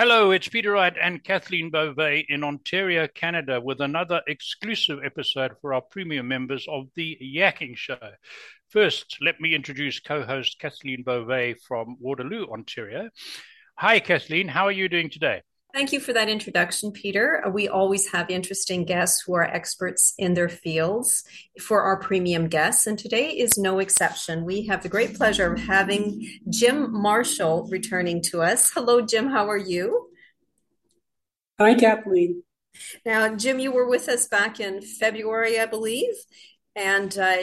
Hello, it's Peter Wright and Kathleen Beauvais in Ontario, Canada, with another exclusive episode for our premium members of The Yakking Show. First, let me introduce co host Kathleen Beauvais from Waterloo, Ontario. Hi, Kathleen. How are you doing today? Thank you for that introduction, Peter. Uh, we always have interesting guests who are experts in their fields for our premium guests, and today is no exception. We have the great pleasure of having Jim Marshall returning to us. Hello, Jim. How are you? Hi, Kathleen. Now, Jim, you were with us back in February, I believe, and uh,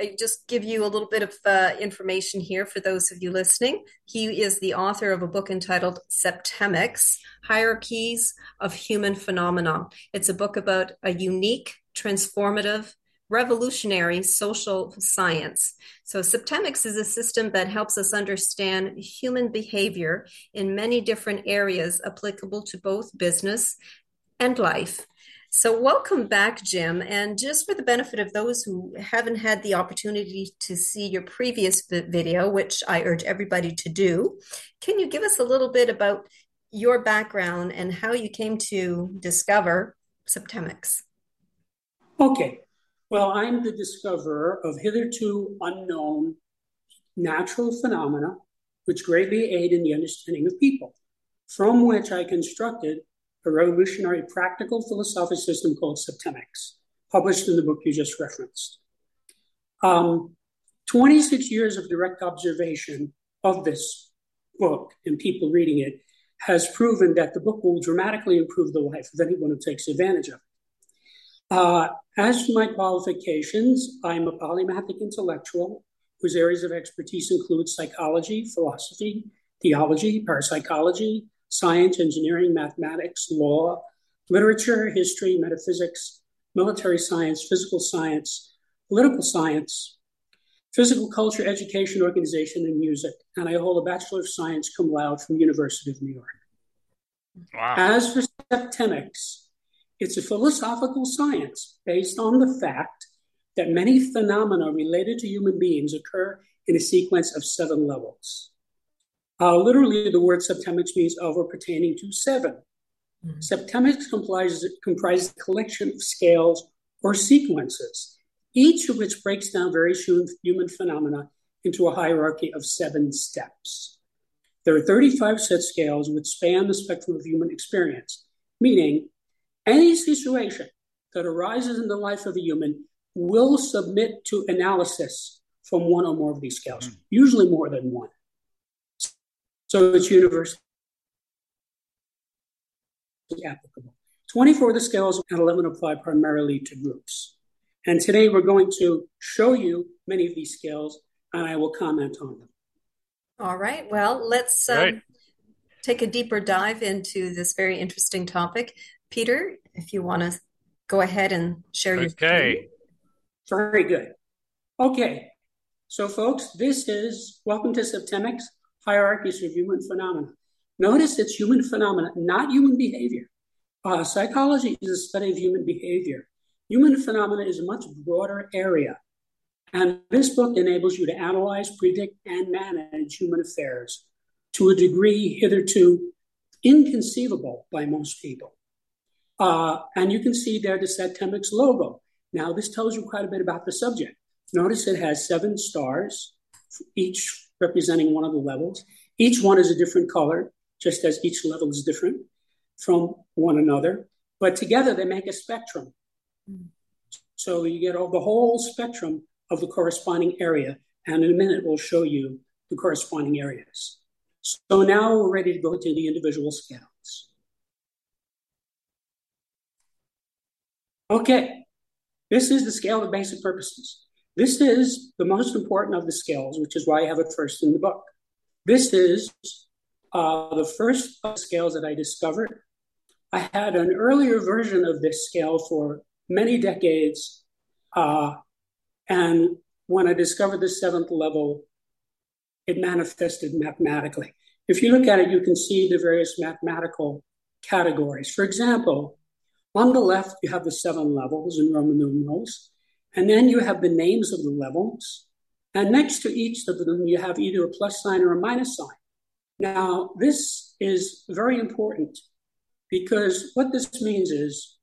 I just give you a little bit of uh, information here for those of you listening. He is the author of a book entitled Septemics Hierarchies of Human Phenomena. It's a book about a unique, transformative, revolutionary social science. So, Septemics is a system that helps us understand human behavior in many different areas applicable to both business and life. So, welcome back, Jim. And just for the benefit of those who haven't had the opportunity to see your previous video, which I urge everybody to do, can you give us a little bit about your background and how you came to discover Septemics? Okay. Well, I'm the discoverer of hitherto unknown natural phenomena which greatly aid in the understanding of people, from which I constructed a revolutionary practical philosophic system called Septemics, published in the book you just referenced. Um, 26 years of direct observation of this book and people reading it has proven that the book will dramatically improve the life of anyone who takes advantage of it. Uh, as for my qualifications, I'm a polymathic intellectual whose areas of expertise include psychology, philosophy, theology, parapsychology, science, engineering, mathematics, law, literature, history, metaphysics, military science, physical science, political science, physical culture, education, organization, and music. And I hold a Bachelor of Science cum laude from University of New York. Wow. As for septemics, it's a philosophical science based on the fact that many phenomena related to human beings occur in a sequence of seven levels. Uh, literally, the word septemics means over pertaining to 7 mm-hmm. Septemics comprises, comprises a collection of scales or sequences, each of which breaks down various human phenomena into a hierarchy of seven steps. There are 35 set scales which span the spectrum of human experience, meaning any situation that arises in the life of a human will submit to analysis from one or more of these scales, mm. usually more than one. So it's universally applicable. 24 of the scales and 11 apply primarily to groups. And today we're going to show you many of these scales and I will comment on them. All right. Well, let's um, right. take a deeper dive into this very interesting topic. Peter, if you want to go ahead and share your. Okay. Very good. Okay. So, folks, this is welcome to Septemics hierarchies of human phenomena. Notice it's human phenomena, not human behavior. Uh, psychology is a study of human behavior. Human phenomena is a much broader area. And this book enables you to analyze, predict, and manage human affairs to a degree hitherto inconceivable by most people. Uh, and you can see there the Septemics logo. Now, this tells you quite a bit about the subject. Notice it has seven stars, each representing one of the levels. Each one is a different color, just as each level is different from one another. But together they make a spectrum. Mm. So you get all, the whole spectrum of the corresponding area. And in a minute, we'll show you the corresponding areas. So now we're ready to go to the individual scales. Okay, this is the scale of basic purposes. This is the most important of the scales, which is why I have it first in the book. This is uh, the first scales that I discovered. I had an earlier version of this scale for many decades. Uh, and when I discovered the seventh level, it manifested mathematically. If you look at it, you can see the various mathematical categories. For example, on the left, you have the seven levels in Roman numerals. And then you have the names of the levels. And next to each of them, you have either a plus sign or a minus sign. Now, this is very important because what this means is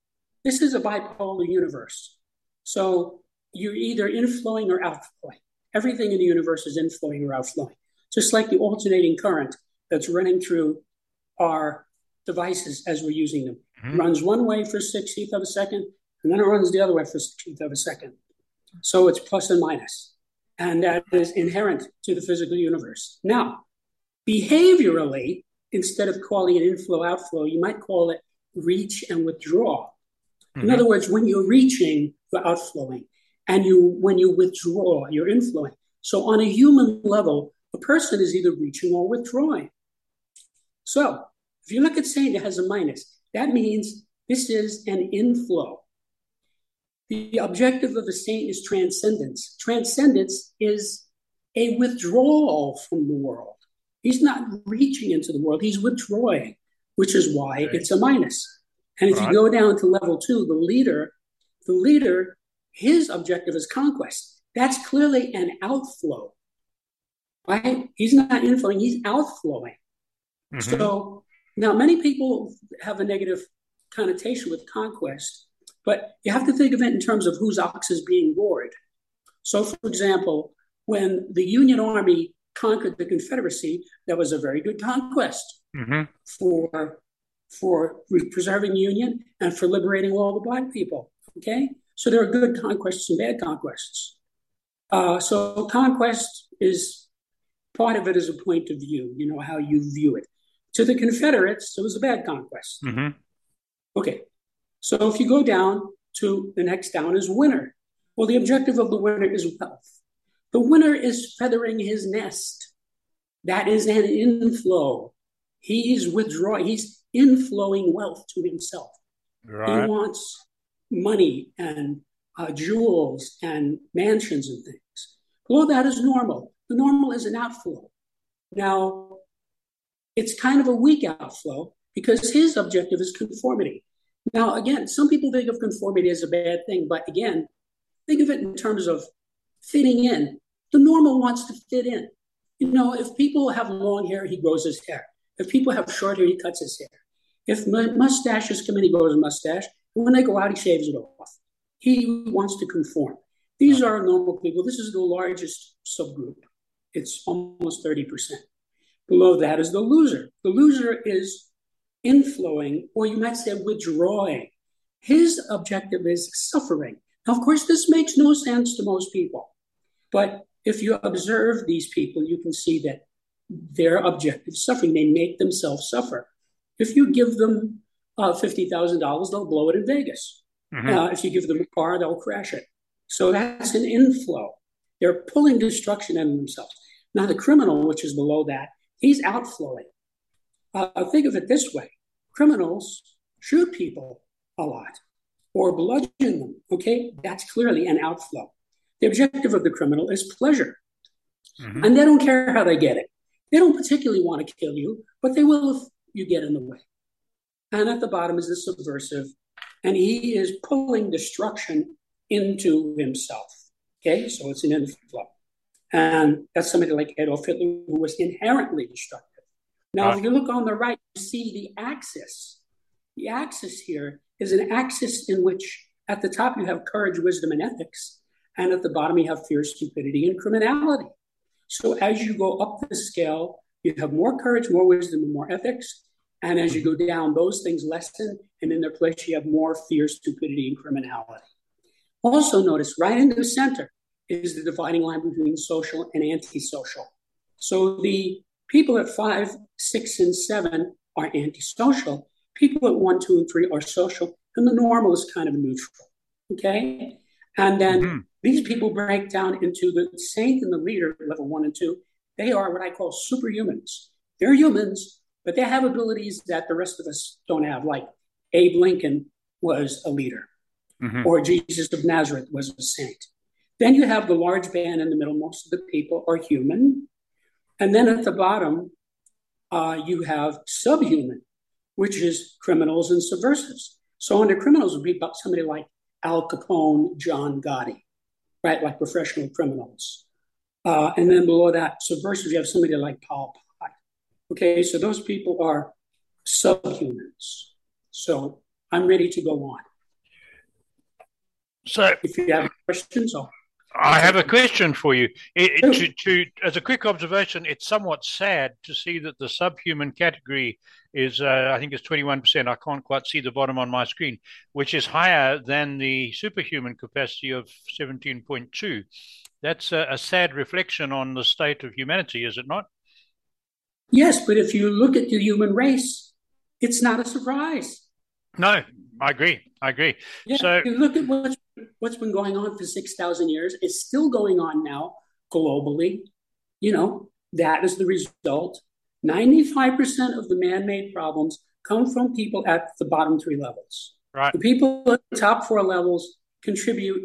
this is a bipolar universe. So you're either inflowing or outflowing. Everything in the universe is inflowing or outflowing, just like the alternating current that's running through our devices as we're using them. Mm-hmm. runs one way for 60th of a second, and then it runs the other way for 60th of a second. So it's plus and minus, and that is inherent to the physical universe. Now, behaviorally, instead of calling it inflow outflow, you might call it reach and withdraw. Mm-hmm. In other words, when you're reaching, you're outflowing, and you when you withdraw, you're inflowing. So on a human level, a person is either reaching or withdrawing. So if you look at saying it has a minus. That means this is an inflow. The objective of a saint is transcendence. Transcendence is a withdrawal from the world. He's not reaching into the world, he's withdrawing, which is why right. it's a minus. And if right. you go down to level two, the leader, the leader, his objective is conquest. That's clearly an outflow, right? He's not inflowing, he's outflowing. Mm-hmm. So now many people have a negative connotation with conquest, but you have to think of it in terms of whose ox is being gored. So, for example, when the Union Army conquered the Confederacy, that was a very good conquest mm-hmm. for for preserving Union and for liberating all the black people. Okay, so there are good conquests and bad conquests. Uh, so conquest is part of it is a point of view. You know how you view it. To the Confederates, it was a bad conquest. Mm-hmm. Okay, so if you go down to the next down is winner. Well, the objective of the winner is wealth. The winner is feathering his nest. That is an inflow. He's withdrawing, he's inflowing wealth to himself. Right. He wants money and uh, jewels and mansions and things. Below that is normal. The normal is an outflow. Now, it's kind of a weak outflow because his objective is conformity. Now, again, some people think of conformity as a bad thing, but again, think of it in terms of fitting in. The normal wants to fit in. You know, if people have long hair, he grows his hair. If people have short hair, he cuts his hair. If mustaches come in, he grows a mustache. When they go out, he shaves it off. He wants to conform. These are normal people. This is the largest subgroup. It's almost 30%. Below that is the loser. The loser is inflowing, or you might say withdrawing. His objective is suffering. Now, of course, this makes no sense to most people. But if you observe these people, you can see that their objective is suffering. They make themselves suffer. If you give them uh, $50,000, they'll blow it in Vegas. Mm-hmm. Uh, if you give them a car, they'll crash it. So that's an inflow. They're pulling destruction in themselves. Now, the criminal, which is below that, he's outflowing. Uh, think of it this way criminals shoot people a lot or bludgeon them. Okay, that's clearly an outflow. The objective of the criminal is pleasure. Mm-hmm. And they don't care how they get it. They don't particularly want to kill you, but they will if you get in the way. And at the bottom is the subversive, and he is pulling destruction into himself. Okay, so it's an inflow. And that's somebody like Adolf Hitler, who was inherently destructive. Now, if you look on the right, you see the axis. The axis here is an axis in which at the top you have courage, wisdom, and ethics, and at the bottom you have fear, stupidity, and criminality. So as you go up the scale, you have more courage, more wisdom, and more ethics. And as you go down, those things lessen, and in their place, you have more fear, stupidity, and criminality. Also, notice right in the center is the dividing line between social and antisocial. So the people at five, six, and seven are antisocial. People at one, two, and three are social, and the normal is kind of neutral. Okay? And then mm-hmm. these people break down into the saint and the leader, level one and two. They are what I call superhumans. They're humans, but they have abilities that the rest of us don't have, like Abe Lincoln was a leader, mm-hmm. or Jesus of Nazareth was a saint. Then you have the large band in the middle. Most of the people are human. And then at the bottom, uh, you have subhuman, which is criminals and subversives. So under criminals would be about somebody like Al Capone, John Gotti, right? Like professional criminals. Uh, and then below that, subversives, you have somebody like Pol Pot. Okay, so those people are subhumans. So I'm ready to go on. So, if you have questions, I'll I have a question for you. It, it, to, to, as a quick observation, it's somewhat sad to see that the subhuman category is, uh, I think it's 21%. I can't quite see the bottom on my screen, which is higher than the superhuman capacity of 17.2. That's a, a sad reflection on the state of humanity, is it not? Yes, but if you look at the human race, it's not a surprise. No, I agree. I agree. Yeah, so you look at what's what's been going on for six thousand years. It's still going on now globally. You know that is the result. Ninety-five percent of the man-made problems come from people at the bottom three levels. Right. The people at the top four levels contribute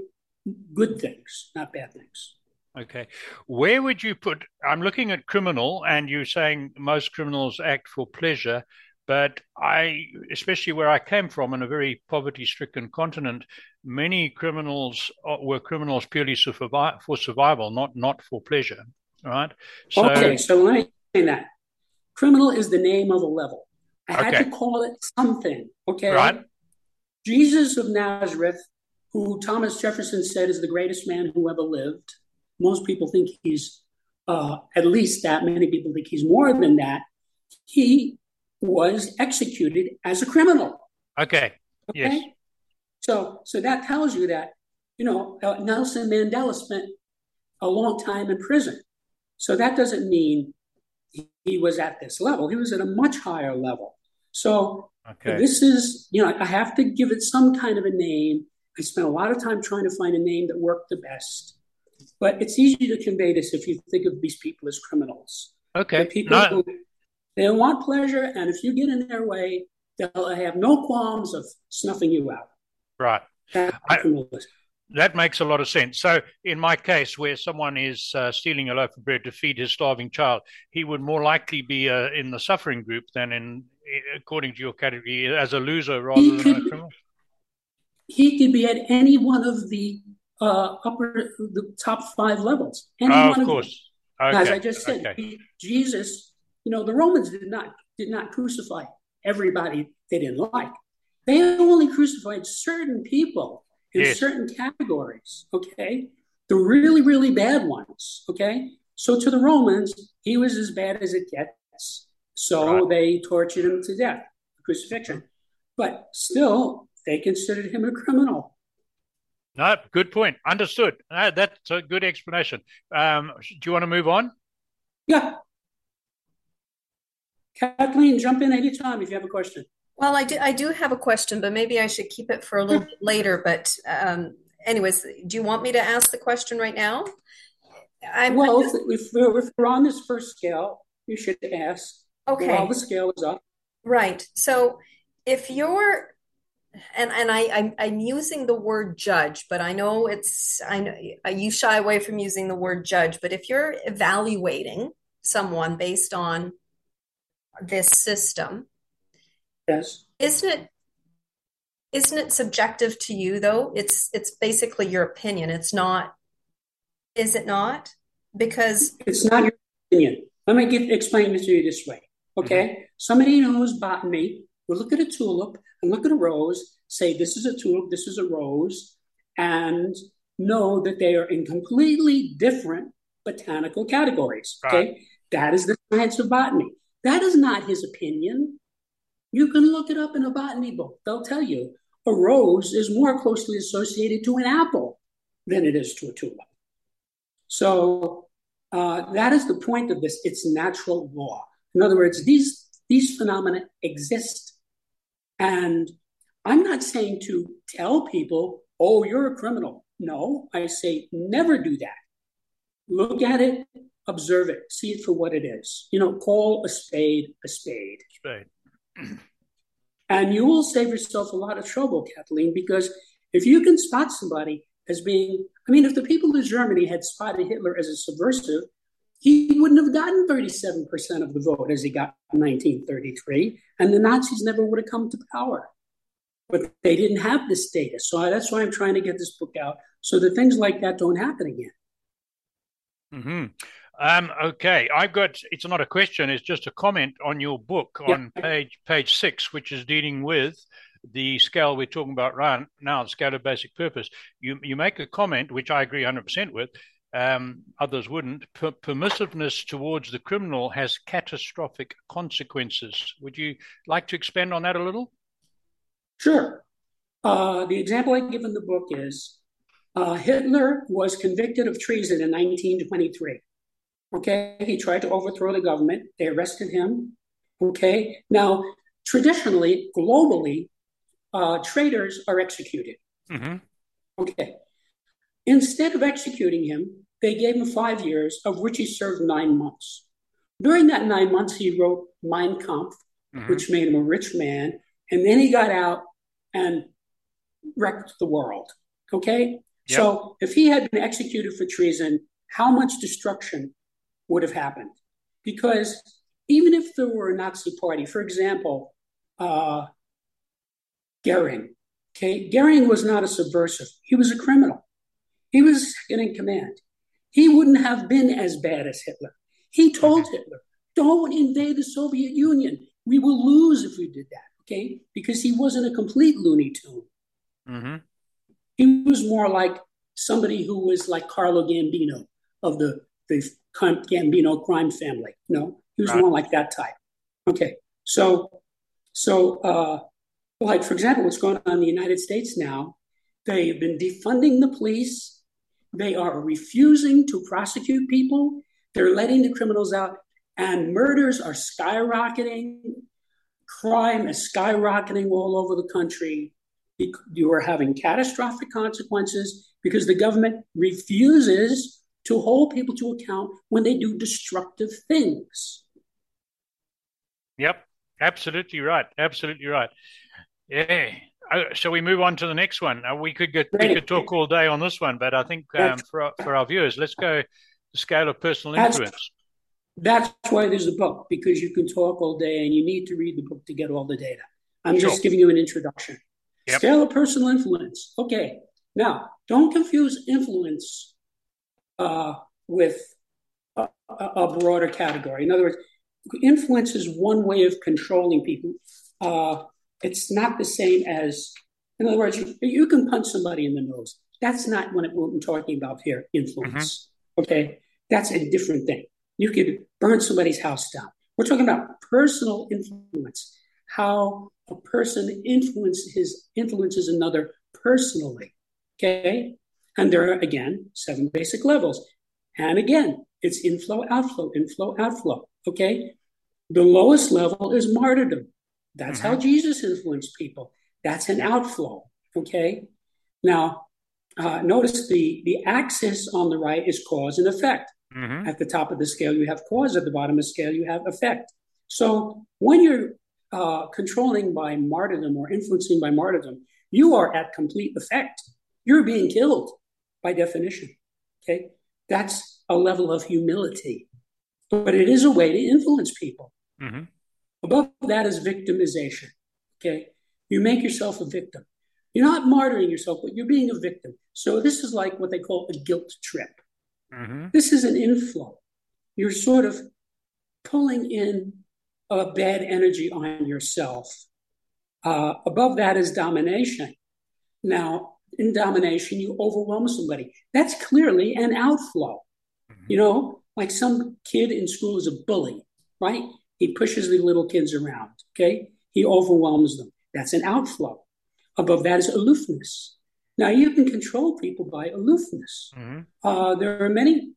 good things, not bad things. Okay. Where would you put? I'm looking at criminal, and you're saying most criminals act for pleasure. But I, especially where I came from in a very poverty stricken continent, many criminals uh, were criminals purely for survival, not, not for pleasure. Right. So, okay. So let me explain that. Criminal is the name of a level. I had okay. to call it something. Okay. Right. Jesus of Nazareth, who Thomas Jefferson said is the greatest man who ever lived. Most people think he's uh, at least that. Many people think he's more than that. He was executed as a criminal. Okay. okay? Yes. So, so that tells you that you know uh, Nelson Mandela spent a long time in prison. So that doesn't mean he was at this level. He was at a much higher level. So okay. this is, you know, I have to give it some kind of a name. I spent a lot of time trying to find a name that worked the best. But it's easy to convey this if you think of these people as criminals. Okay. The people no. who they want pleasure, and if you get in their way, they'll have no qualms of snuffing you out. Right. I, that makes a lot of sense. So, in my case, where someone is uh, stealing a loaf of bread to feed his starving child, he would more likely be uh, in the suffering group than in, according to your category, as a loser rather he than could, a criminal. He could be at any one of the uh, upper, the top five levels. Any oh, one of course. Okay. As I just said, okay. Jesus you know, the Romans did not did not crucify everybody they didn't like. They only crucified certain people in yes. certain categories. Okay, the really really bad ones. Okay, so to the Romans, he was as bad as it gets. So right. they tortured him to death, crucifixion. But still, they considered him a criminal. No, good point. Understood. That's a good explanation. Um, do you want to move on? Yeah. Kathleen, jump in anytime if you have a question. Well, I do, I do have a question, but maybe I should keep it for a little bit later. But, um, anyways, do you want me to ask the question right now? I'm, well, just... if, we're, if, we're, on this first scale, you should ask. Okay. While the scale is up. Right. So if you're, and and I I'm, I'm using the word judge, but I know it's I know you shy away from using the word judge. But if you're evaluating someone based on this system. Yes. Isn't it isn't it subjective to you though? It's it's basically your opinion. It's not is it not? Because it's not your opinion. Let me get, explain it to you this way. Okay. Mm-hmm. Somebody knows botany will look at a tulip and look at a rose, say this is a tulip, this is a rose, and know that they are in completely different botanical categories. Okay. That is the science of botany. That is not his opinion. You can look it up in a botany book. They'll tell you a rose is more closely associated to an apple than it is to a tulip. So uh, that is the point of this. It's natural law. In other words, these these phenomena exist, and I'm not saying to tell people, "Oh, you're a criminal." No, I say never do that. Look at it observe it, see it for what it is. You know, call a spade a spade. Spade. and you will save yourself a lot of trouble, Kathleen, because if you can spot somebody as being, I mean, if the people of Germany had spotted Hitler as a subversive, he wouldn't have gotten 37% of the vote as he got in 1933, and the Nazis never would have come to power. But they didn't have this data. So that's why I'm trying to get this book out so that things like that don't happen again. Mm-hmm. Um, okay, I've got. It's not a question. It's just a comment on your book on page page six, which is dealing with the scale we're talking about right now, the scale of basic purpose. You you make a comment which I agree 100 percent with. Um, others wouldn't. Per- permissiveness towards the criminal has catastrophic consequences. Would you like to expand on that a little? Sure. Uh, the example I give in the book is uh, Hitler was convicted of treason in 1923. Okay, he tried to overthrow the government. They arrested him. Okay, now traditionally, globally, uh, traitors are executed. Mm-hmm. Okay, instead of executing him, they gave him five years, of which he served nine months. During that nine months, he wrote Mein Kampf, mm-hmm. which made him a rich man, and then he got out and wrecked the world. Okay, yep. so if he had been executed for treason, how much destruction would have happened. Because even if there were a Nazi party, for example, uh, Goering, okay, Goering was not a subversive, he was a criminal. He was second in command. He wouldn't have been as bad as Hitler. He told Hitler, don't invade the Soviet Union. We will lose if we did that, okay? Because he wasn't a complete Looney Tune. Mm-hmm. He was more like somebody who was like Carlo Gambino of the, the Gambino crime family. No, he was right. more like that type. Okay, so so uh, like for example, what's going on in the United States now? They have been defunding the police. They are refusing to prosecute people. They're letting the criminals out, and murders are skyrocketing. Crime is skyrocketing all over the country. You are having catastrophic consequences because the government refuses to hold people to account when they do destructive things. Yep, absolutely right. Absolutely right. Yeah. Uh, shall we move on to the next one? Uh, we could get we could talk all day on this one, but I think um, for our, for our viewers, let's go the scale of personal influence. That's, that's why there's a book because you can talk all day and you need to read the book to get all the data. I'm sure. just giving you an introduction. Yep. Scale of personal influence. Okay. Now, don't confuse influence uh, with a, a, broader category. In other words, influence is one way of controlling people. Uh, it's not the same as, in other words, you, you, can punch somebody in the nose. That's not what I'm talking about here, influence. Mm-hmm. Okay? That's a different thing. You could burn somebody's house down. We're talking about personal influence, how a person influences influences another personally. Okay? And there are, again, seven basic levels. And again, it's inflow, outflow, inflow, outflow. Okay. The lowest level is martyrdom. That's mm-hmm. how Jesus influenced people. That's an outflow. Okay. Now, uh, notice the, the axis on the right is cause and effect. Mm-hmm. At the top of the scale, you have cause. At the bottom of the scale, you have effect. So when you're uh, controlling by martyrdom or influencing by martyrdom, you are at complete effect. You're being killed by definition. Okay. That's a level of humility, but it is a way to influence people. Mm-hmm. Above that is victimization. Okay. You make yourself a victim. You're not martyring yourself, but you're being a victim. So this is like what they call a guilt trip. Mm-hmm. This is an inflow. You're sort of pulling in a bad energy on yourself. Uh, above that is domination. Now, in domination, you overwhelm somebody. That's clearly an outflow. Mm-hmm. You know, like some kid in school is a bully, right? He pushes the little kids around, okay? He overwhelms them. That's an outflow. Above that is aloofness. Now, you can control people by aloofness. Mm-hmm. Uh, there are many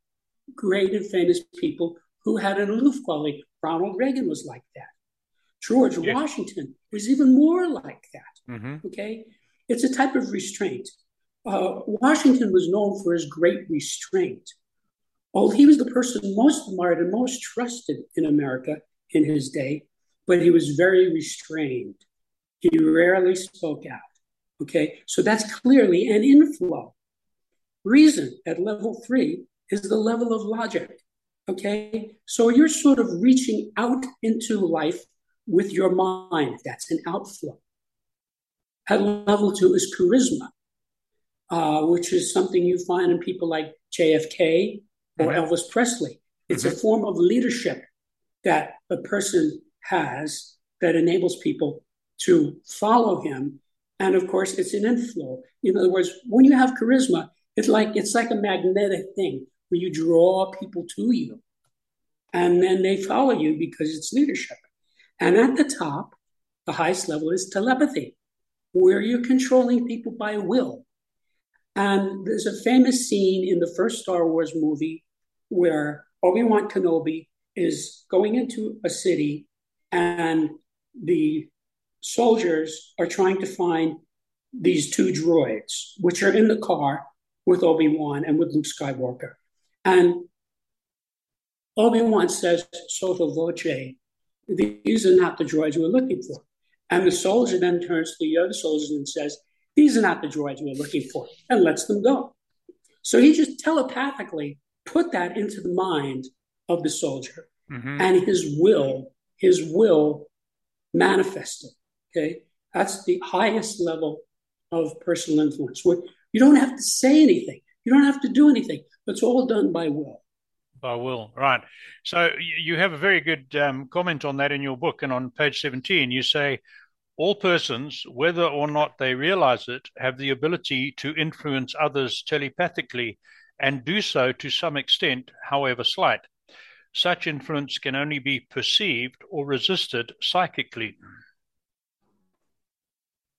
great and famous people who had an aloof quality. Ronald Reagan was like that. George yeah. Washington was even more like that. Mm-hmm. Okay. It's a type of restraint. Uh, Washington was known for his great restraint. Although he was the person most admired and most trusted in America in his day, but he was very restrained. He rarely spoke out. Okay, so that's clearly an inflow. Reason at level three is the level of logic. Okay, so you're sort of reaching out into life with your mind. That's an outflow. At level two is charisma, uh, which is something you find in people like JFK or Elvis Presley. It's mm-hmm. a form of leadership that a person has that enables people to follow him. And of course, it's an inflow. In other words, when you have charisma, it's like it's like a magnetic thing where you draw people to you, and then they follow you because it's leadership. And at the top, the highest level is telepathy, where you're controlling people by will. And there's a famous scene in the first Star Wars movie where Obi Wan Kenobi is going into a city and the soldiers are trying to find these two droids, which are in the car with Obi Wan and with Luke Skywalker. And Obi Wan says, sotto voce, these are not the droids we're looking for. And the soldier then turns to the other soldiers and says, These are not the droids we're looking for, and lets them go. So he just telepathically put that into the mind of the soldier, mm-hmm. and his will, his will manifested. Okay, that's the highest level of personal influence. Where you don't have to say anything, you don't have to do anything. It's all done by will. By will, right. So you have a very good um, comment on that in your book, and on page 17, you say all persons, whether or not they realize it, have the ability to influence others telepathically and do so to some extent, however slight. Such influence can only be perceived or resisted psychically.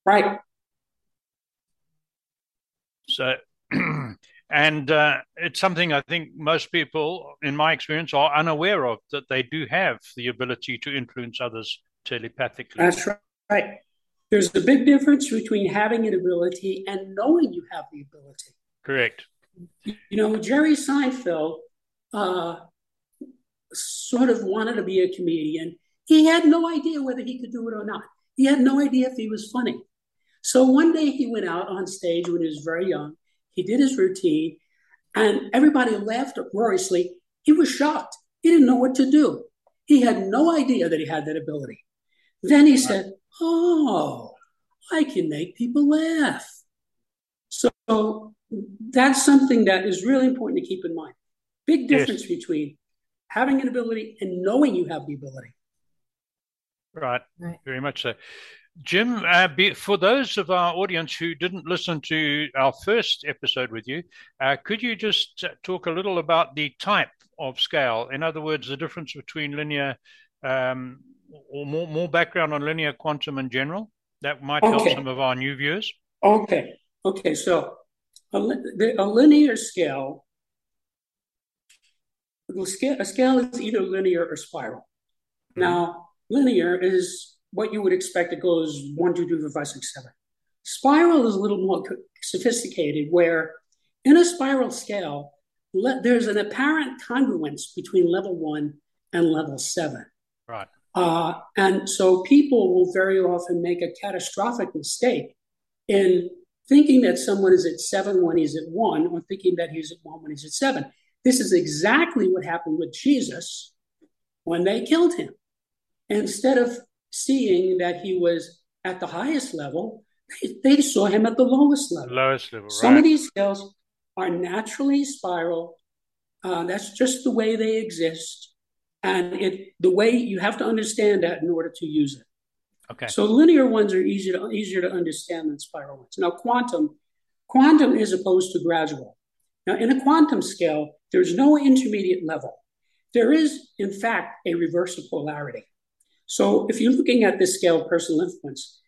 Right. So And uh, it's something I think most people, in my experience, are unaware of that they do have the ability to influence others telepathically. That's right. There's a big difference between having an ability and knowing you have the ability. Correct. You know, Jerry Seinfeld uh, sort of wanted to be a comedian. He had no idea whether he could do it or not. He had no idea if he was funny. So one day he went out on stage when he was very young he did his routine, and everybody laughed uproariously. He was shocked. He didn't know what to do. He had no idea that he had that ability. Then he said, Oh, I can make people laugh. So that's something that is really important to keep in mind. Big difference yes. between having an ability and knowing you have the ability. Right. right. Very much so. Jim, uh, be, for those of our audience who didn't listen to our first episode with you, uh, could you just talk a little about the type of scale? In other words, the difference between linear, um, or more, more background on linear quantum in general? That might okay. help some of our new viewers. Okay. Okay. So a, a linear scale, a scale is either linear or spiral. Mm-hmm. Now, linear is what you would expect it goes one, two, three, four, five, six, seven. Spiral is a little more sophisticated, where in a spiral scale, le- there's an apparent congruence between level one and level seven. Right. Uh, and so people will very often make a catastrophic mistake in thinking that someone is at seven when he's at one, or thinking that he's at one when he's at seven. This is exactly what happened with Jesus when they killed him. Instead of seeing that he was at the highest level, they, they saw him at the lowest level. Lowest level. Some right. of these scales are naturally spiral. Uh, that's just the way they exist, and it the way you have to understand that in order to use it. Okay. So linear ones are easier to easier to understand than spiral ones. Now quantum, quantum is opposed to gradual. Now in a quantum scale, there's no intermediate level. There is, in fact, a reverse of polarity. So if you're looking at this scale of personal influence,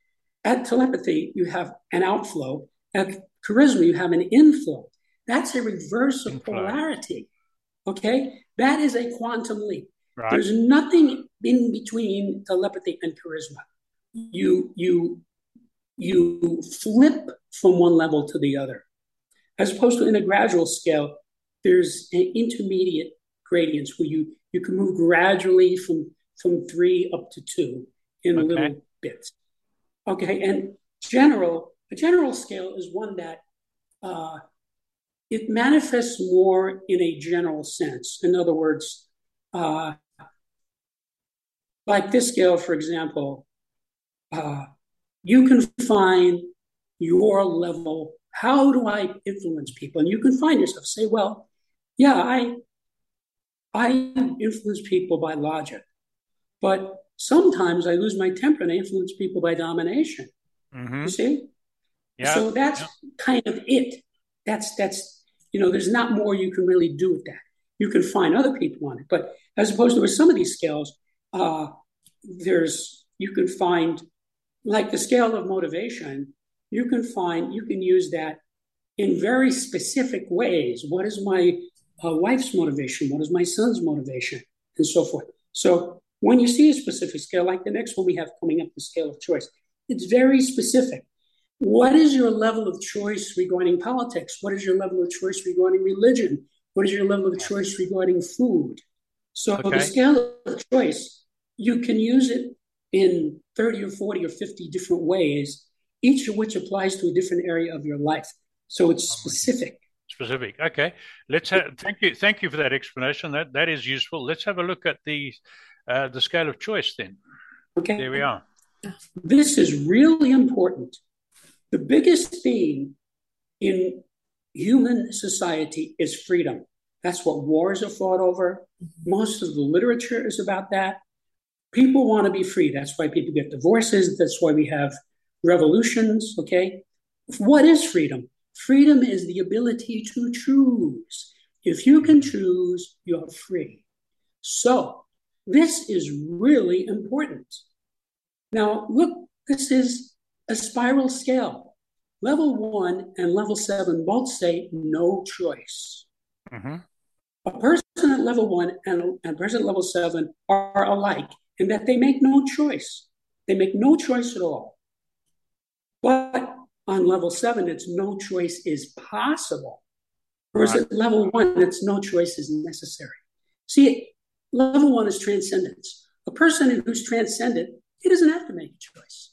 at telepathy, you have an outflow. At charisma, you have an inflow. That's a reverse of polarity. Okay? That is a quantum leap. Right. There's nothing in between telepathy and charisma. You you you flip from one level to the other. As opposed to in a gradual scale, there's an intermediate gradients where you you can move gradually from from three up to two in okay. little bits. Okay, and general, a general scale is one that uh, it manifests more in a general sense. In other words, uh, like this scale, for example, uh, you can find your level. How do I influence people? And you can find yourself say, well, yeah, I I influence people by logic, but sometimes I lose my temper and I influence people by domination. Mm-hmm. You see? Yeah. So that's yeah. kind of it. That's that's you know, there's not more you can really do with that. You can find other people on it, but as opposed to with some of these scales, uh, there's you can find like the scale of motivation. You can find you can use that in very specific ways. What is my uh, wife's motivation? What is my son's motivation? And so forth. So when you see a specific scale, like the next one we have coming up, the scale of choice, it's very specific. What is your level of choice regarding politics? What is your level of choice regarding religion? What is your level of choice regarding food? So okay. the scale of choice, you can use it in 30 or 40 or 50 different ways, each of which applies to a different area of your life. So it's specific. Specific. Okay. Let's have, thank you. Thank you for that explanation. That that is useful. Let's have a look at the uh, the scale of choice then. Okay. There we are. This is really important. The biggest theme in human society is freedom. That's what wars are fought over. Most of the literature is about that. People want to be free. That's why people get divorces. That's why we have revolutions. Okay. What is freedom? Freedom is the ability to choose. If you can choose, you're free. So, this is really important. Now, look, this is a spiral scale. Level one and level seven both say no choice. Mm-hmm. A person at level one and a person at level seven are alike in that they make no choice. They make no choice at all. But on level seven, it's no choice is possible. Whereas right. at level one, it's no choice is necessary. See, level one is transcendence. A person who's transcendent, he doesn't have to make a choice.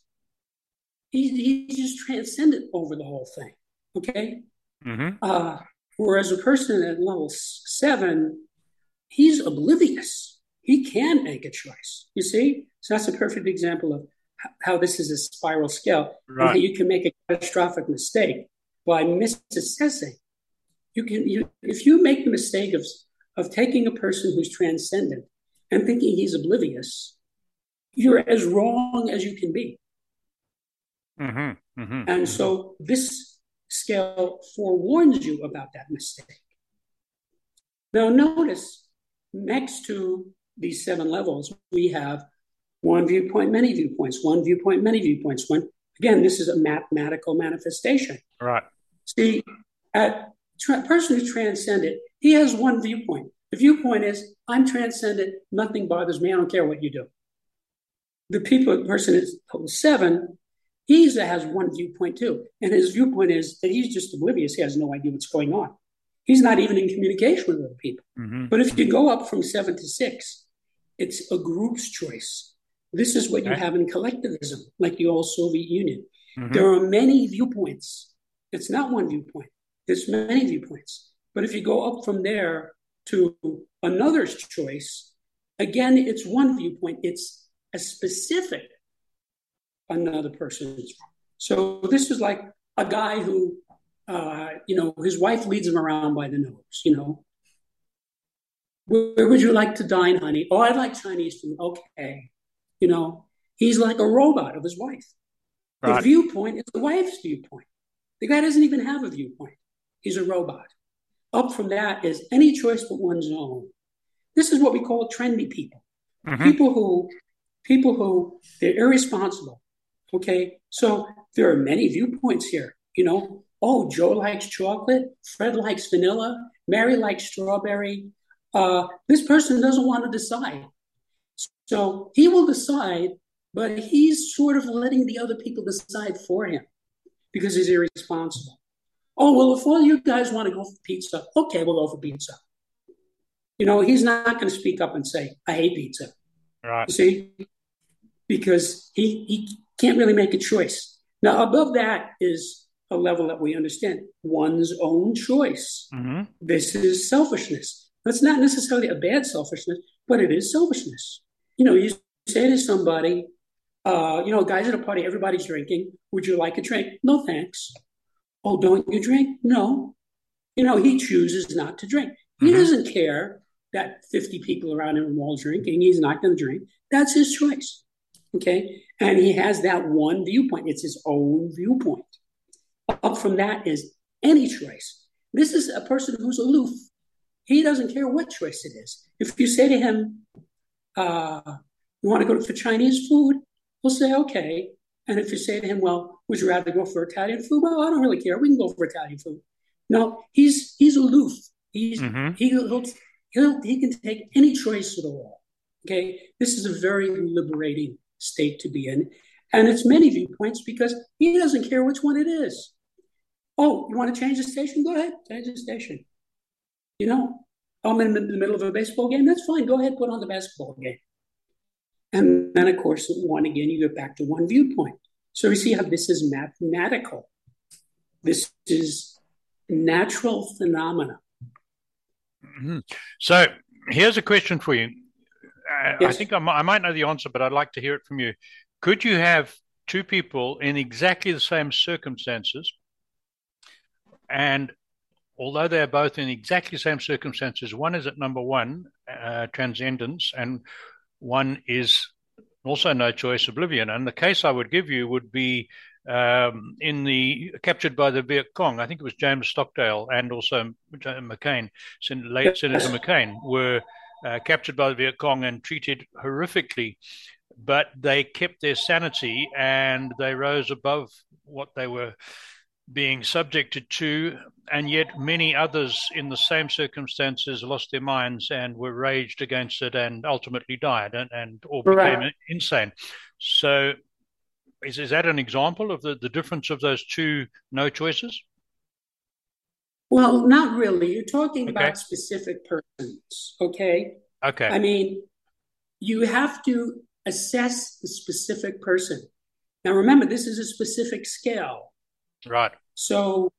He, he's just transcendent over the whole thing. Okay? Mm-hmm. Uh, whereas a person at level seven, he's oblivious. He can make a choice. You see? So that's a perfect example of how this is a spiral scale right. and you can make a catastrophic mistake by misassessing. You can, you, if you make the mistake of, of taking a person who's transcendent and thinking he's oblivious, you're as wrong as you can be. Mm-hmm, mm-hmm, and mm-hmm. so this scale forewarns you about that mistake. Now, notice next to these seven levels, we have one viewpoint, many viewpoints, one viewpoint, many viewpoints. One again, this is a mathematical manifestation. Right. See, a tra- person who's transcendent, he has one viewpoint. The viewpoint is, I'm transcendent, nothing bothers me, I don't care what you do. The people, the person is seven, he has one viewpoint too. And his viewpoint is that he's just oblivious, he has no idea what's going on. He's not even in communication with other people. Mm-hmm. But if you go up from seven to six, it's a group's choice. This is what you have in collectivism, like the old Soviet Union. Mm-hmm. There are many viewpoints. It's not one viewpoint, there's many viewpoints. But if you go up from there to another's choice, again, it's one viewpoint, it's a specific another person's. So this is like a guy who, uh, you know, his wife leads him around by the nose, you know. Where would you like to dine, honey? Oh, I'd like Chinese food. Okay. You know, he's like a robot of his wife. Right. The viewpoint is the wife's viewpoint. The guy doesn't even have a viewpoint. He's a robot. Up from that is any choice but one's own. This is what we call trendy people. Mm-hmm. People who people who they're irresponsible. Okay. So there are many viewpoints here. You know, oh, Joe likes chocolate, Fred likes vanilla, Mary likes strawberry. Uh, this person doesn't want to decide. So he will decide, but he's sort of letting the other people decide for him because he's irresponsible. Oh, well, if all you guys want to go for pizza, okay, we'll go for pizza. You know, he's not going to speak up and say, I hate pizza. Right. You see? Because he, he can't really make a choice. Now, above that is a level that we understand one's own choice. Mm-hmm. This is selfishness. That's not necessarily a bad selfishness, but it is selfishness you know, you say to somebody, uh, you know, guys at a party, everybody's drinking. Would you like a drink? No, thanks. Oh, don't you drink? No. You know, he chooses not to drink. He mm-hmm. doesn't care that 50 people around him are all drinking. He's not going to drink. That's his choice. Okay. And he has that one viewpoint. It's his own viewpoint. Up from that is any choice. This is a person who's aloof. He doesn't care what choice it is. If you say to him, uh, you want to go for Chinese food? He'll say, okay. And if you say to him, well, would you rather go for Italian food? Well, I don't really care. We can go for Italian food. No, he's he's aloof. He's mm-hmm. he, he'll, he'll he can take any choice at all. Okay, this is a very liberating state to be in, and it's many viewpoints because he doesn't care which one it is. Oh, you want to change the station? Go ahead, change the station. You know, I'm in the middle of a baseball game. That's fine. Go ahead, put on the basketball game. And then, of course, one again, you get back to one viewpoint. So we see how this is mathematical. This is natural phenomena. Mm-hmm. So here's a question for you. Uh, yes. I think I might, I might know the answer, but I'd like to hear it from you. Could you have two people in exactly the same circumstances, and although they're both in exactly the same circumstances, one is at number one, uh, transcendence, and one is also no choice, oblivion. And the case I would give you would be um, in the captured by the Viet Cong. I think it was James Stockdale and also McCain, late Senator McCain, were uh, captured by the Viet Cong and treated horrifically. But they kept their sanity and they rose above what they were being subjected to, and yet many others in the same circumstances lost their minds and were raged against it and ultimately died and, and or became right. insane. So, is, is that an example of the, the difference of those two no choices? Well, not really. You're talking okay. about specific persons, okay? Okay. I mean, you have to assess the specific person. Now, remember, this is a specific scale. Right. So,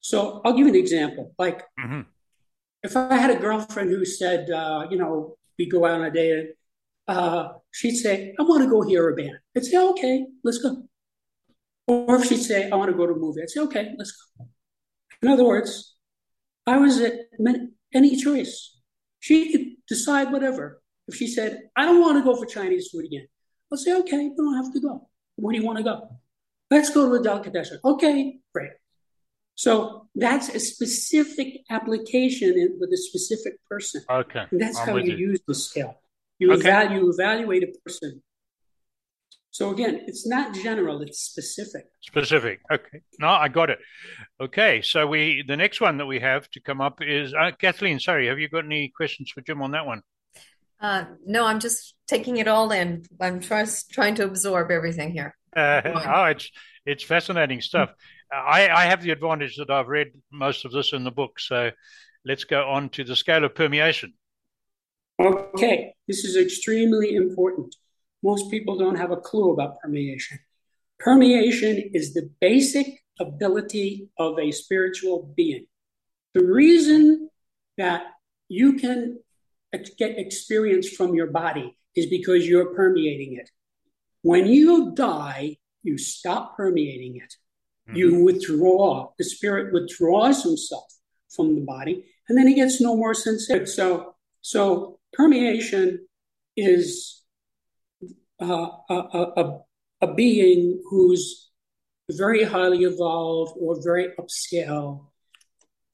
so I'll give you an example. Like, mm-hmm. if I had a girlfriend who said, uh, you know, we go out on a date, uh, she'd say, I want to go hear a band. I'd say, okay, let's go. Or if she'd say, I want to go to a movie, I'd say, okay, let's go. In other words, I was at any choice. She could decide whatever. If she said, I don't want to go for Chinese food again, I'll say, okay, you don't have to go. Where do you want to go? Let's go to the a delicatessen. Okay, great. So that's a specific application with a specific person. Okay. And that's I'm how you, you, use the scale. You, okay. evaluate, you evaluate a person. So again, it's not general, it's specific. Specific. Okay. No, I got it. Okay. So we the next one that we have to come up is uh, Kathleen, sorry, have you got any questions for Jim on that one? Uh, no, I'm just taking it all in. I'm just trying to absorb everything here. Uh, oh, it's it's fascinating stuff. I, I have the advantage that I've read most of this in the book. So let's go on to the scale of permeation. Okay, this is extremely important. Most people don't have a clue about permeation. Permeation is the basic ability of a spiritual being. The reason that you can get experience from your body is because you're permeating it. When you die, you stop permeating it. Mm-hmm. You withdraw. The spirit withdraws himself from the body, and then he gets no more sensitive. So, so permeation is uh, a, a, a being who's very highly evolved or very upscale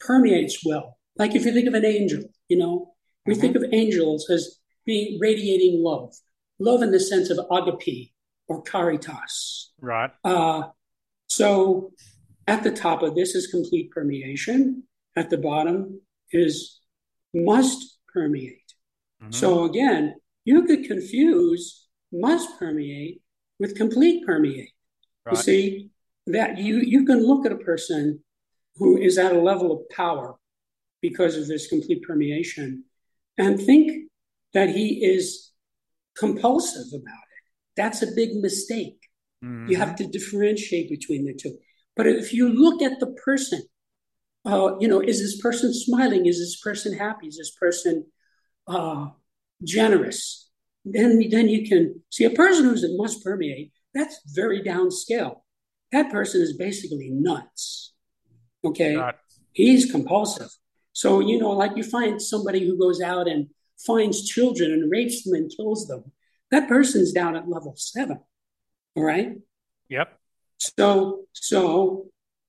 permeates well. Like if you think of an angel, you know, we mm-hmm. think of angels as being radiating love, love in the sense of agape, or caritas. Right. Uh, so at the top of this is complete permeation. At the bottom is must permeate. Mm-hmm. So again, you could confuse must permeate with complete permeate. Right. You see that you you can look at a person who is at a level of power because of this complete permeation and think that he is compulsive about that's a big mistake. Mm-hmm. You have to differentiate between the two. But if you look at the person, uh, you know, is this person smiling? Is this person happy? Is this person uh, generous? Then, then you can see a person who's a must permeate. That's very downscale. That person is basically nuts. Okay, he's compulsive. So you know, like you find somebody who goes out and finds children and rapes them and kills them, that person's down at level seven. All right. Yep. So, so